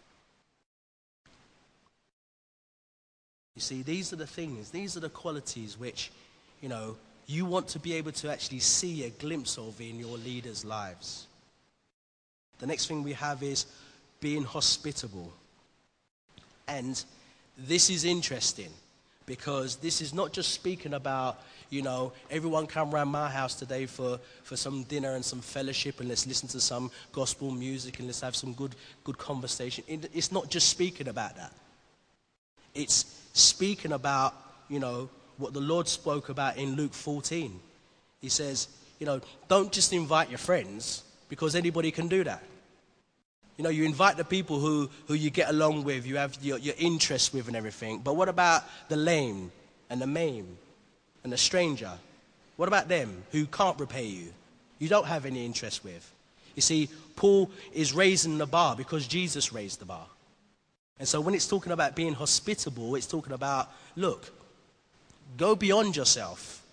You see, these are the things, these are the qualities which, you know, you want to be able to actually see a glimpse of in your leaders' lives. The next thing we have is being hospitable. And this is interesting because this is not just speaking about, you know, everyone come around my house today for, for some dinner and some fellowship and let's listen to some gospel music and let's have some good, good conversation. It's not just speaking about that. It's speaking about, you know, what the Lord spoke about in Luke 14. He says, you know, don't just invite your friends because anybody can do that. You know, you invite the people who, who you get along with, you have your, your interest with and everything. But what about the lame and the maimed and the stranger? What about them who can't repay you? You don't have any interest with. You see, Paul is raising the bar because Jesus raised the bar. And so when it's talking about being hospitable, it's talking about, look, Go beyond yourself.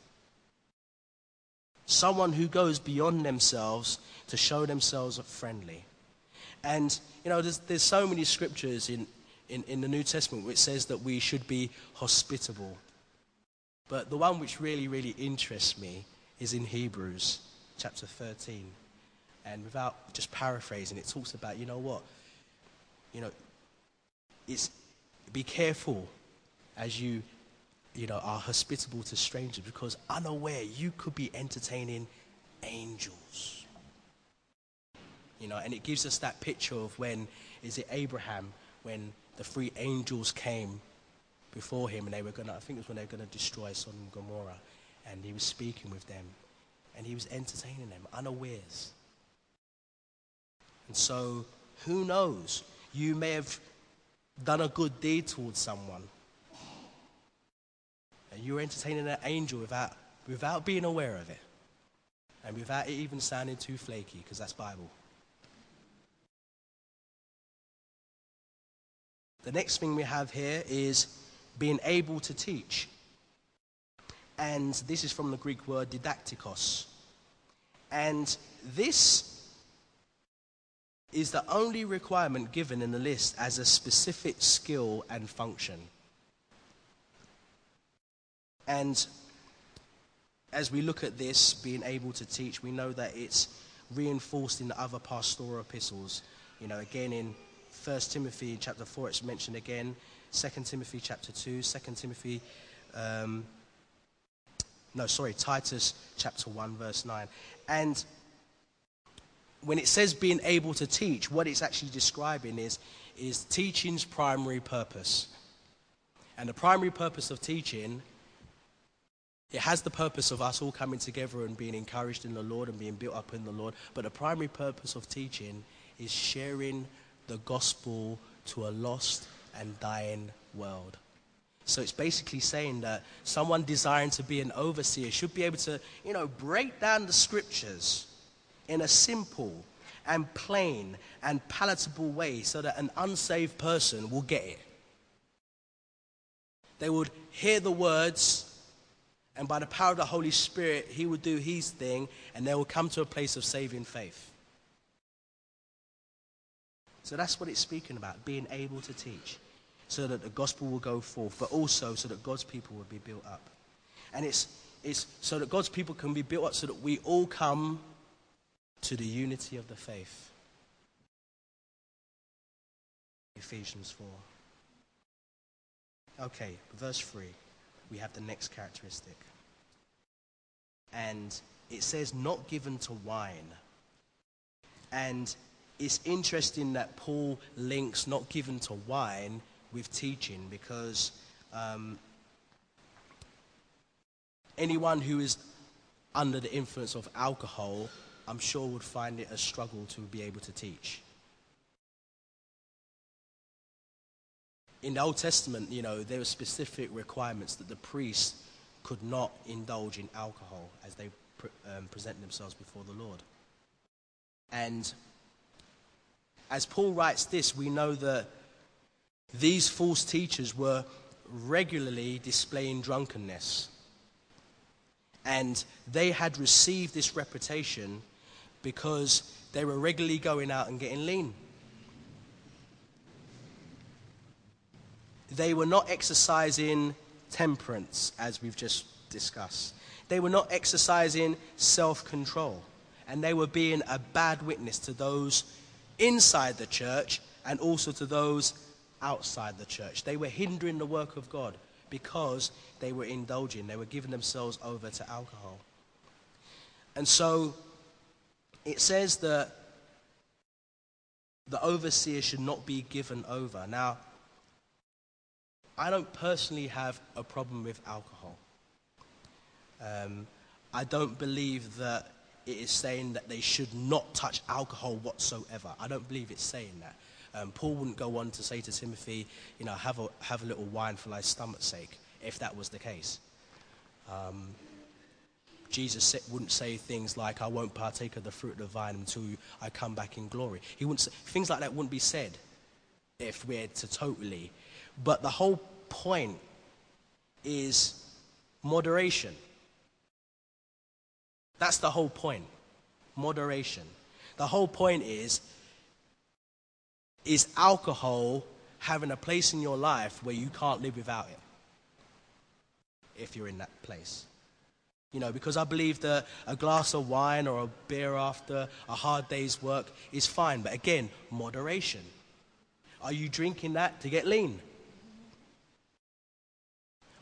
Someone who goes beyond themselves to show themselves friendly. And, you know, there's, there's so many scriptures in, in, in the New Testament which says that we should be hospitable. But the one which really, really interests me is in Hebrews chapter 13. And without just paraphrasing, it talks about, you know what? You know, it's be careful as you you know, are hospitable to strangers because unaware you could be entertaining angels. You know, and it gives us that picture of when, is it Abraham, when the three angels came before him and they were going to, I think it was when they were going to destroy Sodom and Gomorrah. And he was speaking with them and he was entertaining them unawares. And so, who knows? You may have done a good deed towards someone and you're entertaining an angel without, without being aware of it. And without it even sounding too flaky, because that's Bible. The next thing we have here is being able to teach. And this is from the Greek word didaktikos. And this is the only requirement given in the list as a specific skill and function. And as we look at this, being able to teach, we know that it's reinforced in the other pastoral epistles. You know, again in 1 Timothy chapter 4, it's mentioned again. 2 Timothy chapter 2, 2 Timothy, um, no, sorry, Titus chapter 1, verse 9. And when it says being able to teach, what it's actually describing is, is teaching's primary purpose. And the primary purpose of teaching it has the purpose of us all coming together and being encouraged in the Lord and being built up in the Lord. But the primary purpose of teaching is sharing the gospel to a lost and dying world. So it's basically saying that someone desiring to be an overseer should be able to, you know, break down the scriptures in a simple and plain and palatable way so that an unsaved person will get it. They would hear the words and by the power of the Holy Spirit, he will do his thing, and they will come to a place of saving faith. So that's what it's speaking about being able to teach so that the gospel will go forth, but also so that God's people will be built up. And it's, it's so that God's people can be built up so that we all come to the unity of the faith. Ephesians 4. Okay, verse 3. we have the next characteristic. And it says, not given to wine. And it's interesting that Paul links not given to wine with teaching because um, anyone who is under the influence of alcohol, I'm sure would find it a struggle to be able to teach. In the Old Testament, you know, there were specific requirements that the priests could not indulge in alcohol as they pre- um, present themselves before the Lord. And as Paul writes this, we know that these false teachers were regularly displaying drunkenness. And they had received this reputation because they were regularly going out and getting lean. They were not exercising temperance, as we've just discussed. They were not exercising self control. And they were being a bad witness to those inside the church and also to those outside the church. They were hindering the work of God because they were indulging, they were giving themselves over to alcohol. And so it says that the overseer should not be given over. Now, I don't personally have a problem with alcohol. Um, I don't believe that it is saying that they should not touch alcohol whatsoever. I don't believe it's saying that. Um, Paul wouldn't go on to say to Timothy, you know, have a, have a little wine for thy stomach's sake, if that was the case. Um, Jesus wouldn't say things like, I won't partake of the fruit of the vine until I come back in glory. He wouldn't say, things like that wouldn't be said if we're to totally. But the whole point is moderation. That's the whole point. Moderation. The whole point is is alcohol having a place in your life where you can't live without it? If you're in that place. You know, because I believe that a glass of wine or a beer after a hard day's work is fine. But again, moderation. Are you drinking that to get lean?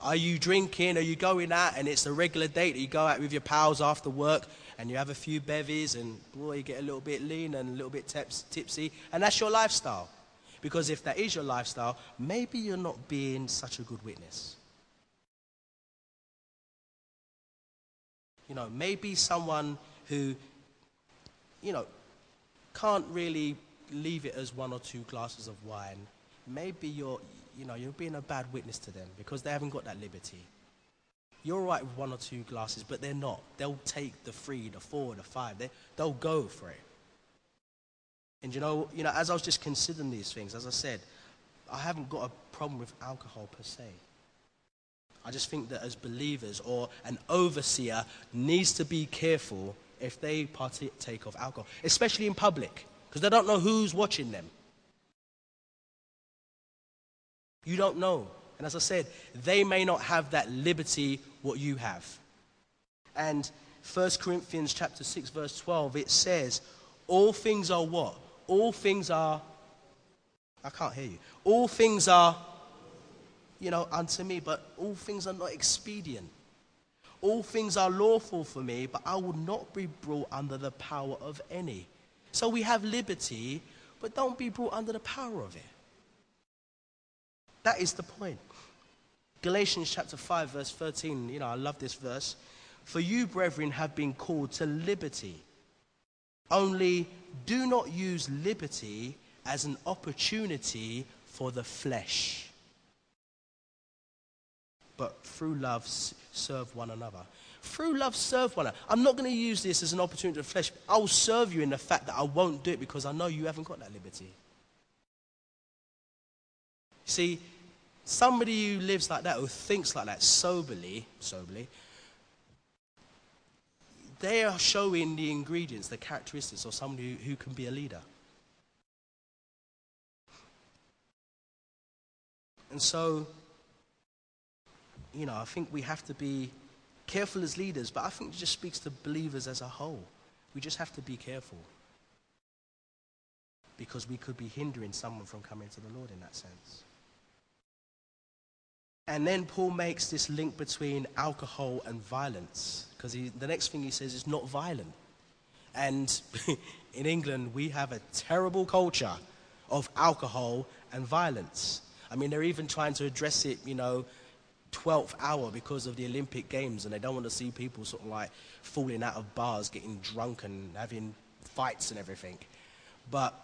Are you drinking? Are you going out and it's a regular date? That you go out with your pals after work and you have a few bevies and boy, you get a little bit lean and a little bit tips, tipsy, and that's your lifestyle. Because if that is your lifestyle, maybe you're not being such a good witness. You know, maybe someone who, you know, can't really leave it as one or two glasses of wine. Maybe you're, you know, you're being a bad witness to them because they haven't got that liberty. You're all right with one or two glasses, but they're not. They'll take the three, the four, the five. They, they'll go for it. And you know, you know, as I was just considering these things, as I said, I haven't got a problem with alcohol per se. I just think that as believers or an overseer needs to be careful if they partake of alcohol, especially in public, because they don't know who's watching them. You don't know. And as I said, they may not have that liberty what you have. And 1 Corinthians chapter 6 verse 12 it says, all things are what? All things are I can't hear you. All things are you know unto me, but all things are not expedient. All things are lawful for me, but I will not be brought under the power of any. So we have liberty, but don't be brought under the power of it. That is the point. Galatians chapter 5, verse 13, you know, I love this verse. For you, brethren, have been called to liberty. Only do not use liberty as an opportunity for the flesh, but through love serve one another. Through love, serve one another. I'm not going to use this as an opportunity for the flesh. I'll serve you in the fact that I won't do it because I know you haven't got that liberty. See, Somebody who lives like that, who thinks like that soberly, soberly, they are showing the ingredients, the characteristics of somebody who, who can be a leader. And so, you know, I think we have to be careful as leaders, but I think it just speaks to believers as a whole. We just have to be careful. Because we could be hindering someone from coming to the Lord in that sense. And then Paul makes this link between alcohol and violence, because the next thing he says is not violent. And in England, we have a terrible culture of alcohol and violence. I mean, they're even trying to address it, you know, 12th hour because of the Olympic Games, and they don't want to see people sort of like falling out of bars, getting drunk, and having fights and everything. But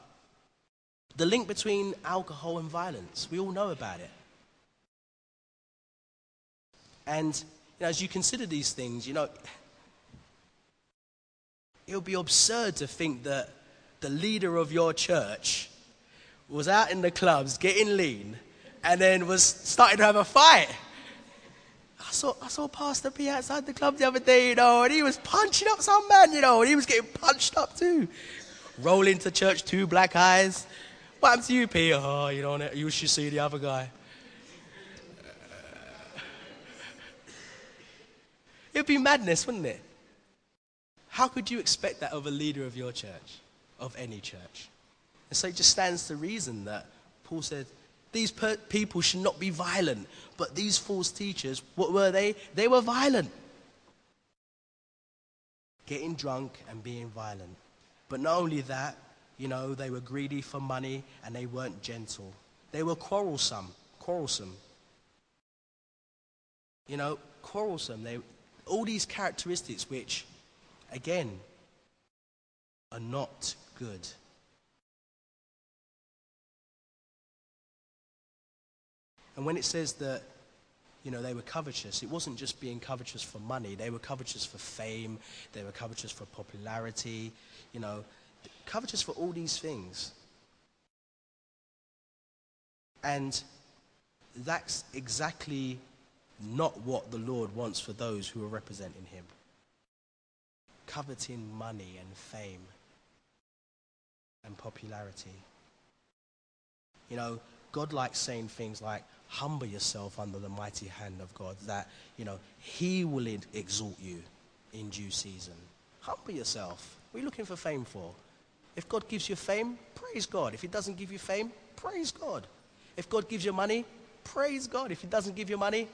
the link between alcohol and violence, we all know about it. And you know, as you consider these things, you know, it would be absurd to think that the leader of your church was out in the clubs getting lean and then was starting to have a fight. I saw, I saw Pastor P outside the club the other day, you know, and he was punching up some man, you know, and he was getting punched up too. Rolling to church, two black eyes. What happened to you, P? Oh, you know, you should see the other guy. It'd be madness, wouldn't it? How could you expect that of a leader of your church, of any church? And so it just stands to reason that Paul said, these per- people should not be violent. But these false teachers, what were they? They were violent. Getting drunk and being violent. But not only that, you know, they were greedy for money and they weren't gentle. They were quarrelsome. Quarrelsome. You know, quarrelsome. They, all these characteristics which, again, are not good. And when it says that, you know, they were covetous, it wasn't just being covetous for money. They were covetous for fame. They were covetous for popularity. You know, covetous for all these things. And that's exactly not what the Lord wants for those who are representing Him. Coveting money and fame and popularity. You know, God likes saying things like, humble yourself under the mighty hand of God, that, you know, He will exalt you in due season. Humble yourself. What are you looking for fame for? If God gives you fame, praise God. If He doesn't give you fame, praise God. If God gives you money, praise God. If He doesn't give you money,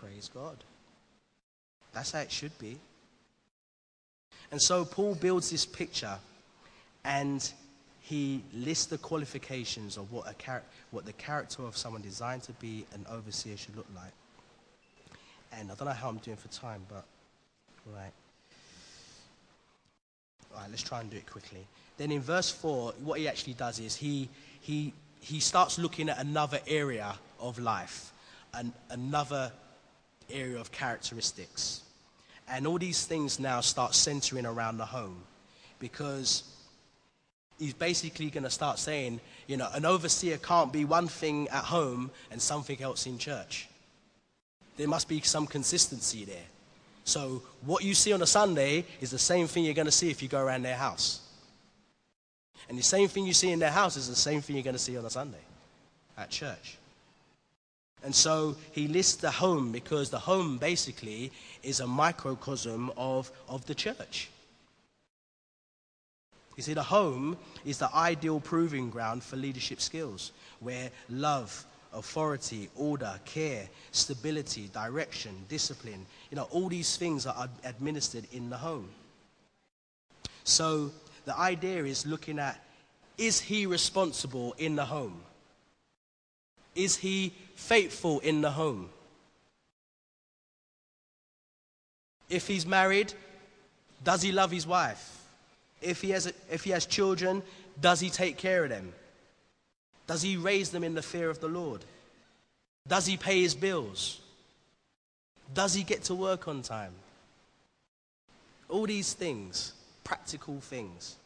praise God. That's how it should be. And so Paul builds this picture and he lists the qualifications of what, a char- what the character of someone designed to be an overseer should look like. And I don't know how I'm doing for time, but right. All right, let's try and do it quickly. Then in verse 4, what he actually does is he, he, he starts looking at another area of life, an, another area of characteristics. And all these things now start centering around the home because he's basically going to start saying, you know, an overseer can't be one thing at home and something else in church. There must be some consistency there. So what you see on a Sunday is the same thing you're going to see if you go around their house. And the same thing you see in their house is the same thing you're going to see on a Sunday at church. And so he lists the home because the home basically is a microcosm of, of the church. You see, the home is the ideal proving ground for leadership skills, where love, authority, order, care, stability, direction, discipline, you know, all these things are administered in the home. So the idea is looking at is he responsible in the home? Is he faithful in the home? If he's married, does he love his wife? If he, has a, if he has children, does he take care of them? Does he raise them in the fear of the Lord? Does he pay his bills? Does he get to work on time? All these things, practical things.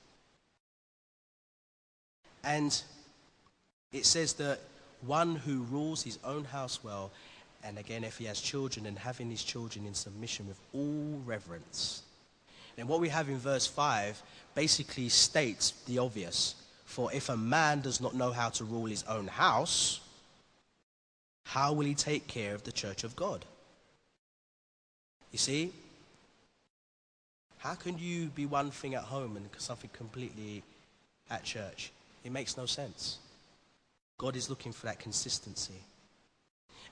And it says that one who rules his own house well, and again, if he has children, and having his children in submission with all reverence. And what we have in verse 5 basically states the obvious. For if a man does not know how to rule his own house, how will he take care of the church of God? You see, how can you be one thing at home and something completely at church? It makes no sense. God is looking for that consistency.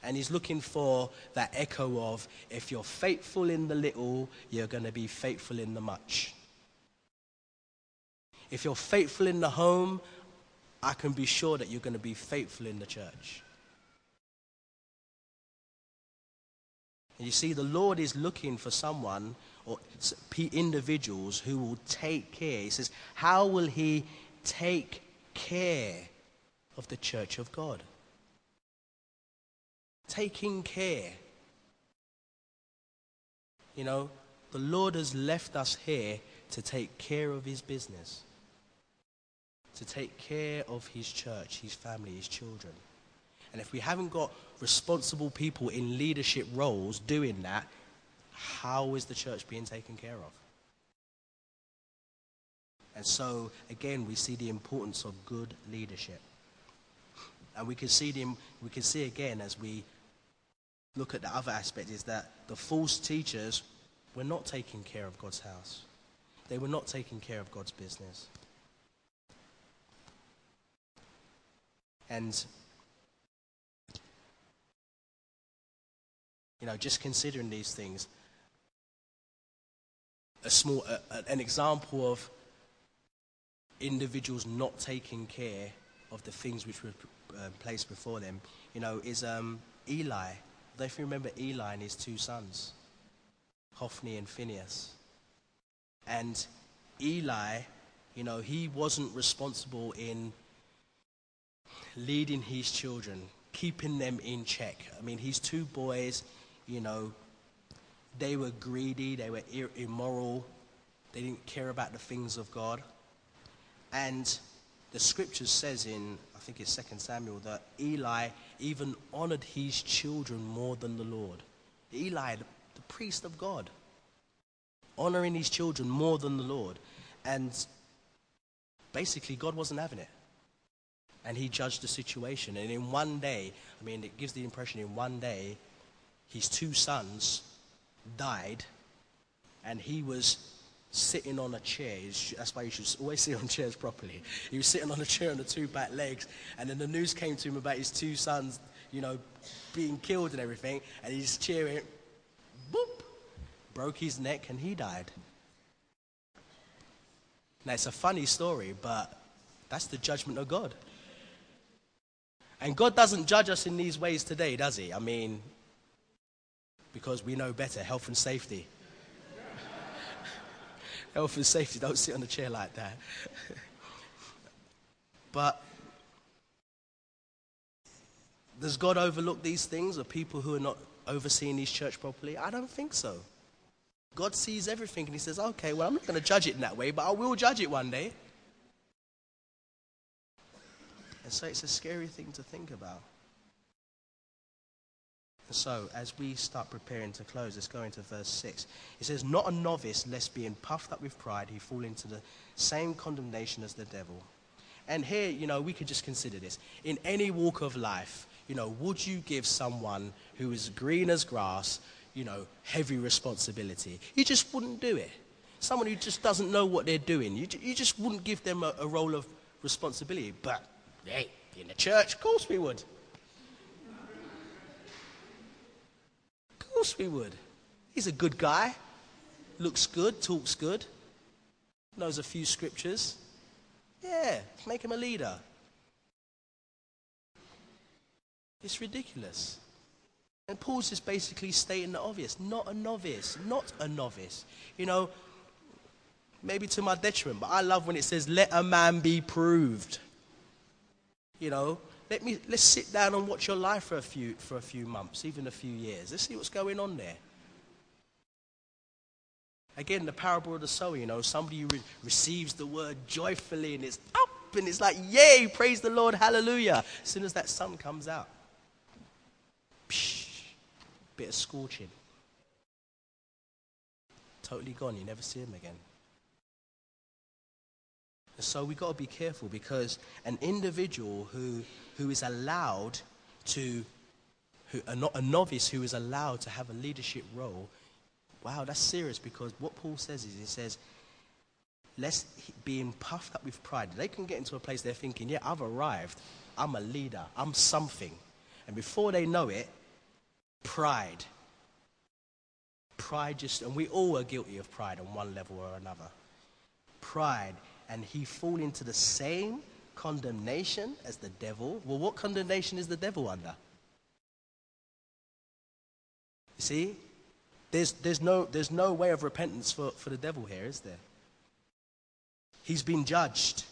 And he's looking for that echo of if you're faithful in the little, you're going to be faithful in the much. If you're faithful in the home, I can be sure that you're going to be faithful in the church. And you see, the Lord is looking for someone or individuals who will take care. He says, How will He take care of the church of God? Taking care. You know, the Lord has left us here to take care of His business, to take care of His church, His family, His children. And if we haven't got responsible people in leadership roles doing that, how is the church being taken care of? And so, again, we see the importance of good leadership. And we can see, them, we can see again as we look at the other aspect is that the false teachers were not taking care of God's house. They were not taking care of God's business. And You know, just considering these things. A small, an example of individuals not taking care of the things which were uh, placed before them, you know, is um, Eli. If you remember Eli and his two sons, Hophni and Phineas. And Eli, you know, he wasn't responsible in leading his children, keeping them in check. I mean, his two boys, you know, they were greedy, they were immoral, they didn't care about the things of God. And the scripture says in, I think it's 2 Samuel, that Eli even honored his children more than the Lord. Eli, the, the priest of God, honoring his children more than the Lord. And basically, God wasn't having it. And he judged the situation. And in one day, I mean, it gives the impression in one day, his two sons died, and he was sitting on a chair. That's why you should always sit on chairs properly. He was sitting on a chair on the two back legs, and then the news came to him about his two sons, you know, being killed and everything, and he's cheering, boop, broke his neck, and he died. Now, it's a funny story, but that's the judgment of God. And God doesn't judge us in these ways today, does he? I mean, because we know better health and safety. Health and safety, don't sit on a chair like that. but does God overlook these things or people who are not overseeing his church properly? I don't think so. God sees everything and he says, okay, well, I'm not going to judge it in that way, but I will judge it one day. And so it's a scary thing to think about. So, as we start preparing to close, let's go into verse 6. It says, Not a novice, lest being puffed up with pride, he fall into the same condemnation as the devil. And here, you know, we could just consider this. In any walk of life, you know, would you give someone who is green as grass, you know, heavy responsibility? You just wouldn't do it. Someone who just doesn't know what they're doing, you, you just wouldn't give them a, a role of responsibility. But, hey, in the church, of course we would. Course we would. He's a good guy. Looks good, talks good, knows a few scriptures. Yeah, make him a leader. It's ridiculous. And Paul's just basically stating the obvious. Not a novice. Not a novice. You know, maybe to my detriment, but I love when it says, let a man be proved. You know, let me, let's sit down and watch your life for a, few, for a few months, even a few years. Let's see what's going on there. Again, the parable of the sower, you know, somebody re- receives the word joyfully and it's up and it's like, yay, praise the Lord, hallelujah. As soon as that sun comes out, psh, bit of scorching. Totally gone, you never see him again. So we've got to be careful because an individual who, who is allowed to, who, a, a novice who is allowed to have a leadership role, wow, that's serious because what Paul says is he says, lest being puffed up with pride, they can get into a place they're thinking, yeah, I've arrived. I'm a leader. I'm something. And before they know it, pride. Pride just, and we all are guilty of pride on one level or another. Pride. And he fall into the same condemnation as the devil. Well, what condemnation is the devil under? You see? There's, there's, no, there's no way of repentance for, for the devil here, is there? He's been judged.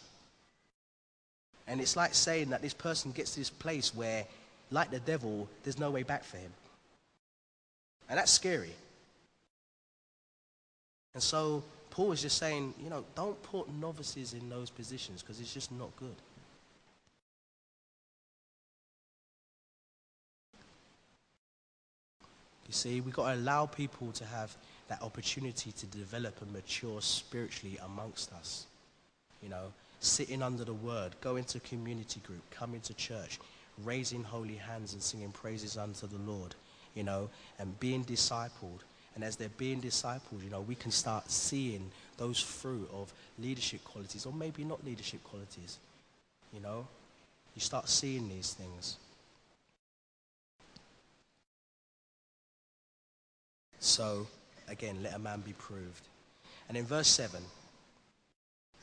And it's like saying that this person gets to this place where, like the devil, there's no way back for him. And that's scary. And so Paul is just saying, you know, don't put novices in those positions because it's just not good. You see, we've got to allow people to have that opportunity to develop and mature spiritually amongst us. You know, sitting under the word, going to community group, coming to church, raising holy hands and singing praises unto the Lord, you know, and being discipled. And as they're being discipled, you know, we can start seeing those fruit of leadership qualities, or maybe not leadership qualities. You know, you start seeing these things. So, again, let a man be proved. And in verse 7,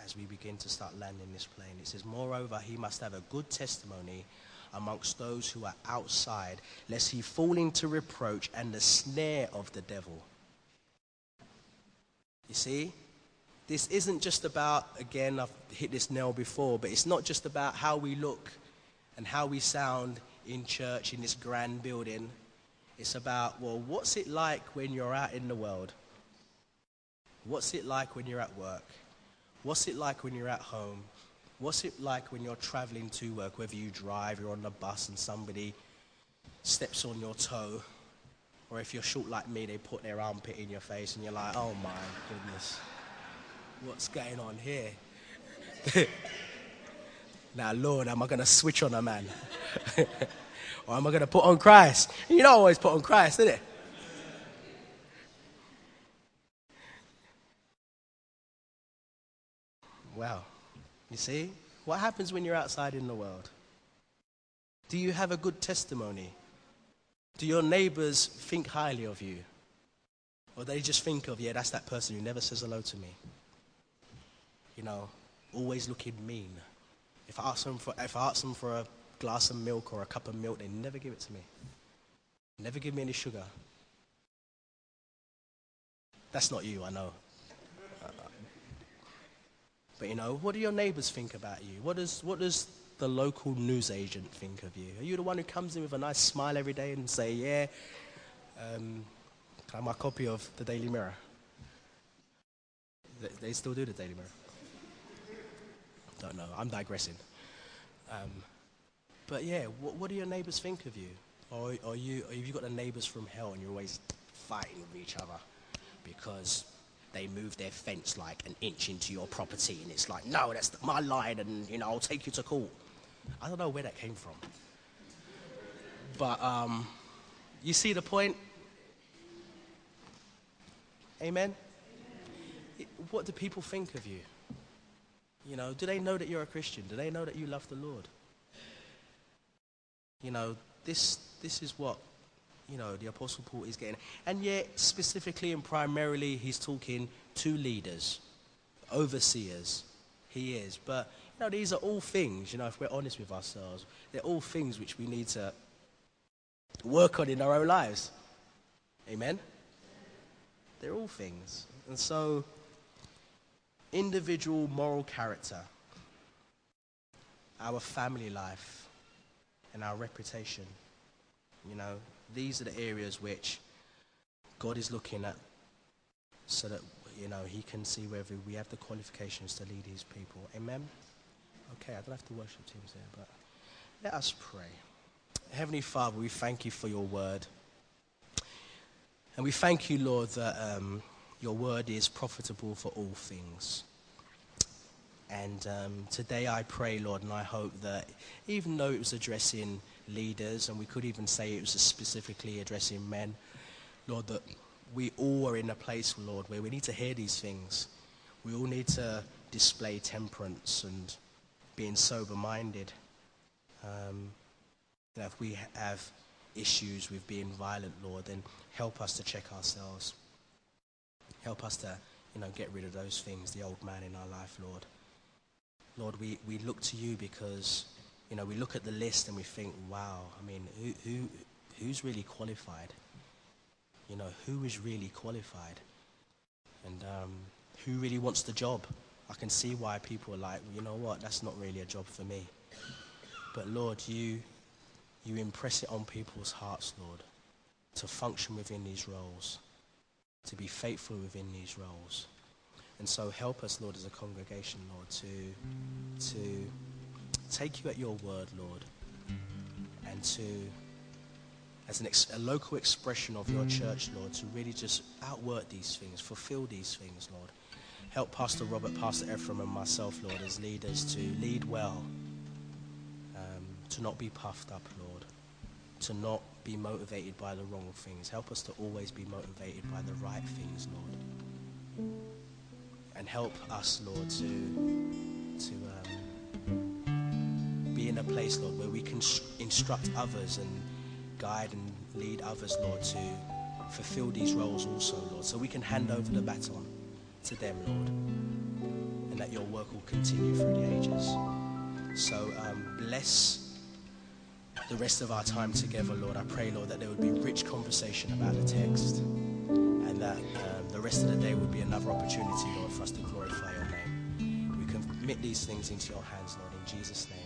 as we begin to start landing this plane, it says, Moreover, he must have a good testimony amongst those who are outside, lest he fall into reproach and the snare of the devil. You see, this isn't just about, again, I've hit this nail before, but it's not just about how we look and how we sound in church in this grand building it's about, well, what's it like when you're out in the world? What's it like when you're at work? What's it like when you're at home? What's it like when you're traveling to work, whether you drive, you're on the bus and somebody steps on your toe? Or if you're short like me, they put their armpit in your face and you're like, oh my goodness, what's going on here? now, Lord, am I going to switch on a man? Or am I going to put on Christ? You don't always put on Christ, did it? Well, you see, what happens when you're outside in the world? Do you have a good testimony? Do your neighbors think highly of you? Or they just think of, yeah, that's that person who never says hello to me. You know, always looking mean. If I ask them for, if I ask them for a glass of milk or a cup of milk, they never give it to me. Never give me any sugar. That's not you, I know. But you know, what do your neighbors think about you? What does, what does the local news agent think of you? Are you the one who comes in with a nice smile every day and say, yeah, um, can I have my copy of the Daily Mirror? They, they still do the Daily Mirror. Don't know. I'm digressing. Um, but yeah, what, what do your neighbors think of you? Or are you, or have you got the neighbors from hell and you're always fighting with each other because they move their fence like an inch into your property and it's like, no, that's my line and, you know, I'll take you to court. I don't know where that came from. But um, you see the point? Amen? What do people think of you? You know, do they know that you're a Christian? Do they know that you love the Lord? You know, this, this is what, you know, the Apostle Paul is getting. And yet, specifically and primarily, he's talking to leaders, overseers. He is. But, you know, these are all things, you know, if we're honest with ourselves, they're all things which we need to work on in our own lives. Amen? They're all things. And so, individual moral character, our family life, and our reputation. You know, these are the areas which God is looking at so that, you know, he can see whether we have the qualifications to lead his people. Amen? Okay, I don't have to worship teams there, but let us pray. Heavenly Father, we thank you for your word. And we thank you, Lord, that um, your word is profitable for all things. And um, today I pray, Lord, and I hope that even though it was addressing leaders, and we could even say it was specifically addressing men, Lord, that we all are in a place, Lord, where we need to hear these things. We all need to display temperance and being sober minded. Um, you know, if we have issues with being violent, Lord, then help us to check ourselves. Help us to, you know, get rid of those things, the old man in our life, Lord. Lord, we, we look to you because, you know, we look at the list and we think, wow, I mean, who, who, who's really qualified? You know, who is really qualified? And um, who really wants the job? I can see why people are like, you know what, that's not really a job for me. But Lord, you, you impress it on people's hearts, Lord, to function within these roles, to be faithful within these roles. And so help us, Lord, as a congregation, Lord, to, to take you at your word, Lord, and to, as an ex- a local expression of your church, Lord, to really just outwork these things, fulfill these things, Lord. Help Pastor Robert, Pastor Ephraim, and myself, Lord, as leaders to lead well, um, to not be puffed up, Lord, to not be motivated by the wrong things. Help us to always be motivated by the right things, Lord. And help us, Lord, to, to um, in a place, Lord, where we can instruct others and guide and lead others, Lord, to fulfill these roles also, Lord, so we can hand over the baton to them, Lord, and that your work will continue through the ages. So um, bless the rest of our time together, Lord. I pray, Lord, that there would be rich conversation about the text and that um, the rest of the day would be another opportunity, Lord, for us to glorify your name. We commit these things into your hands, Lord, in Jesus' name.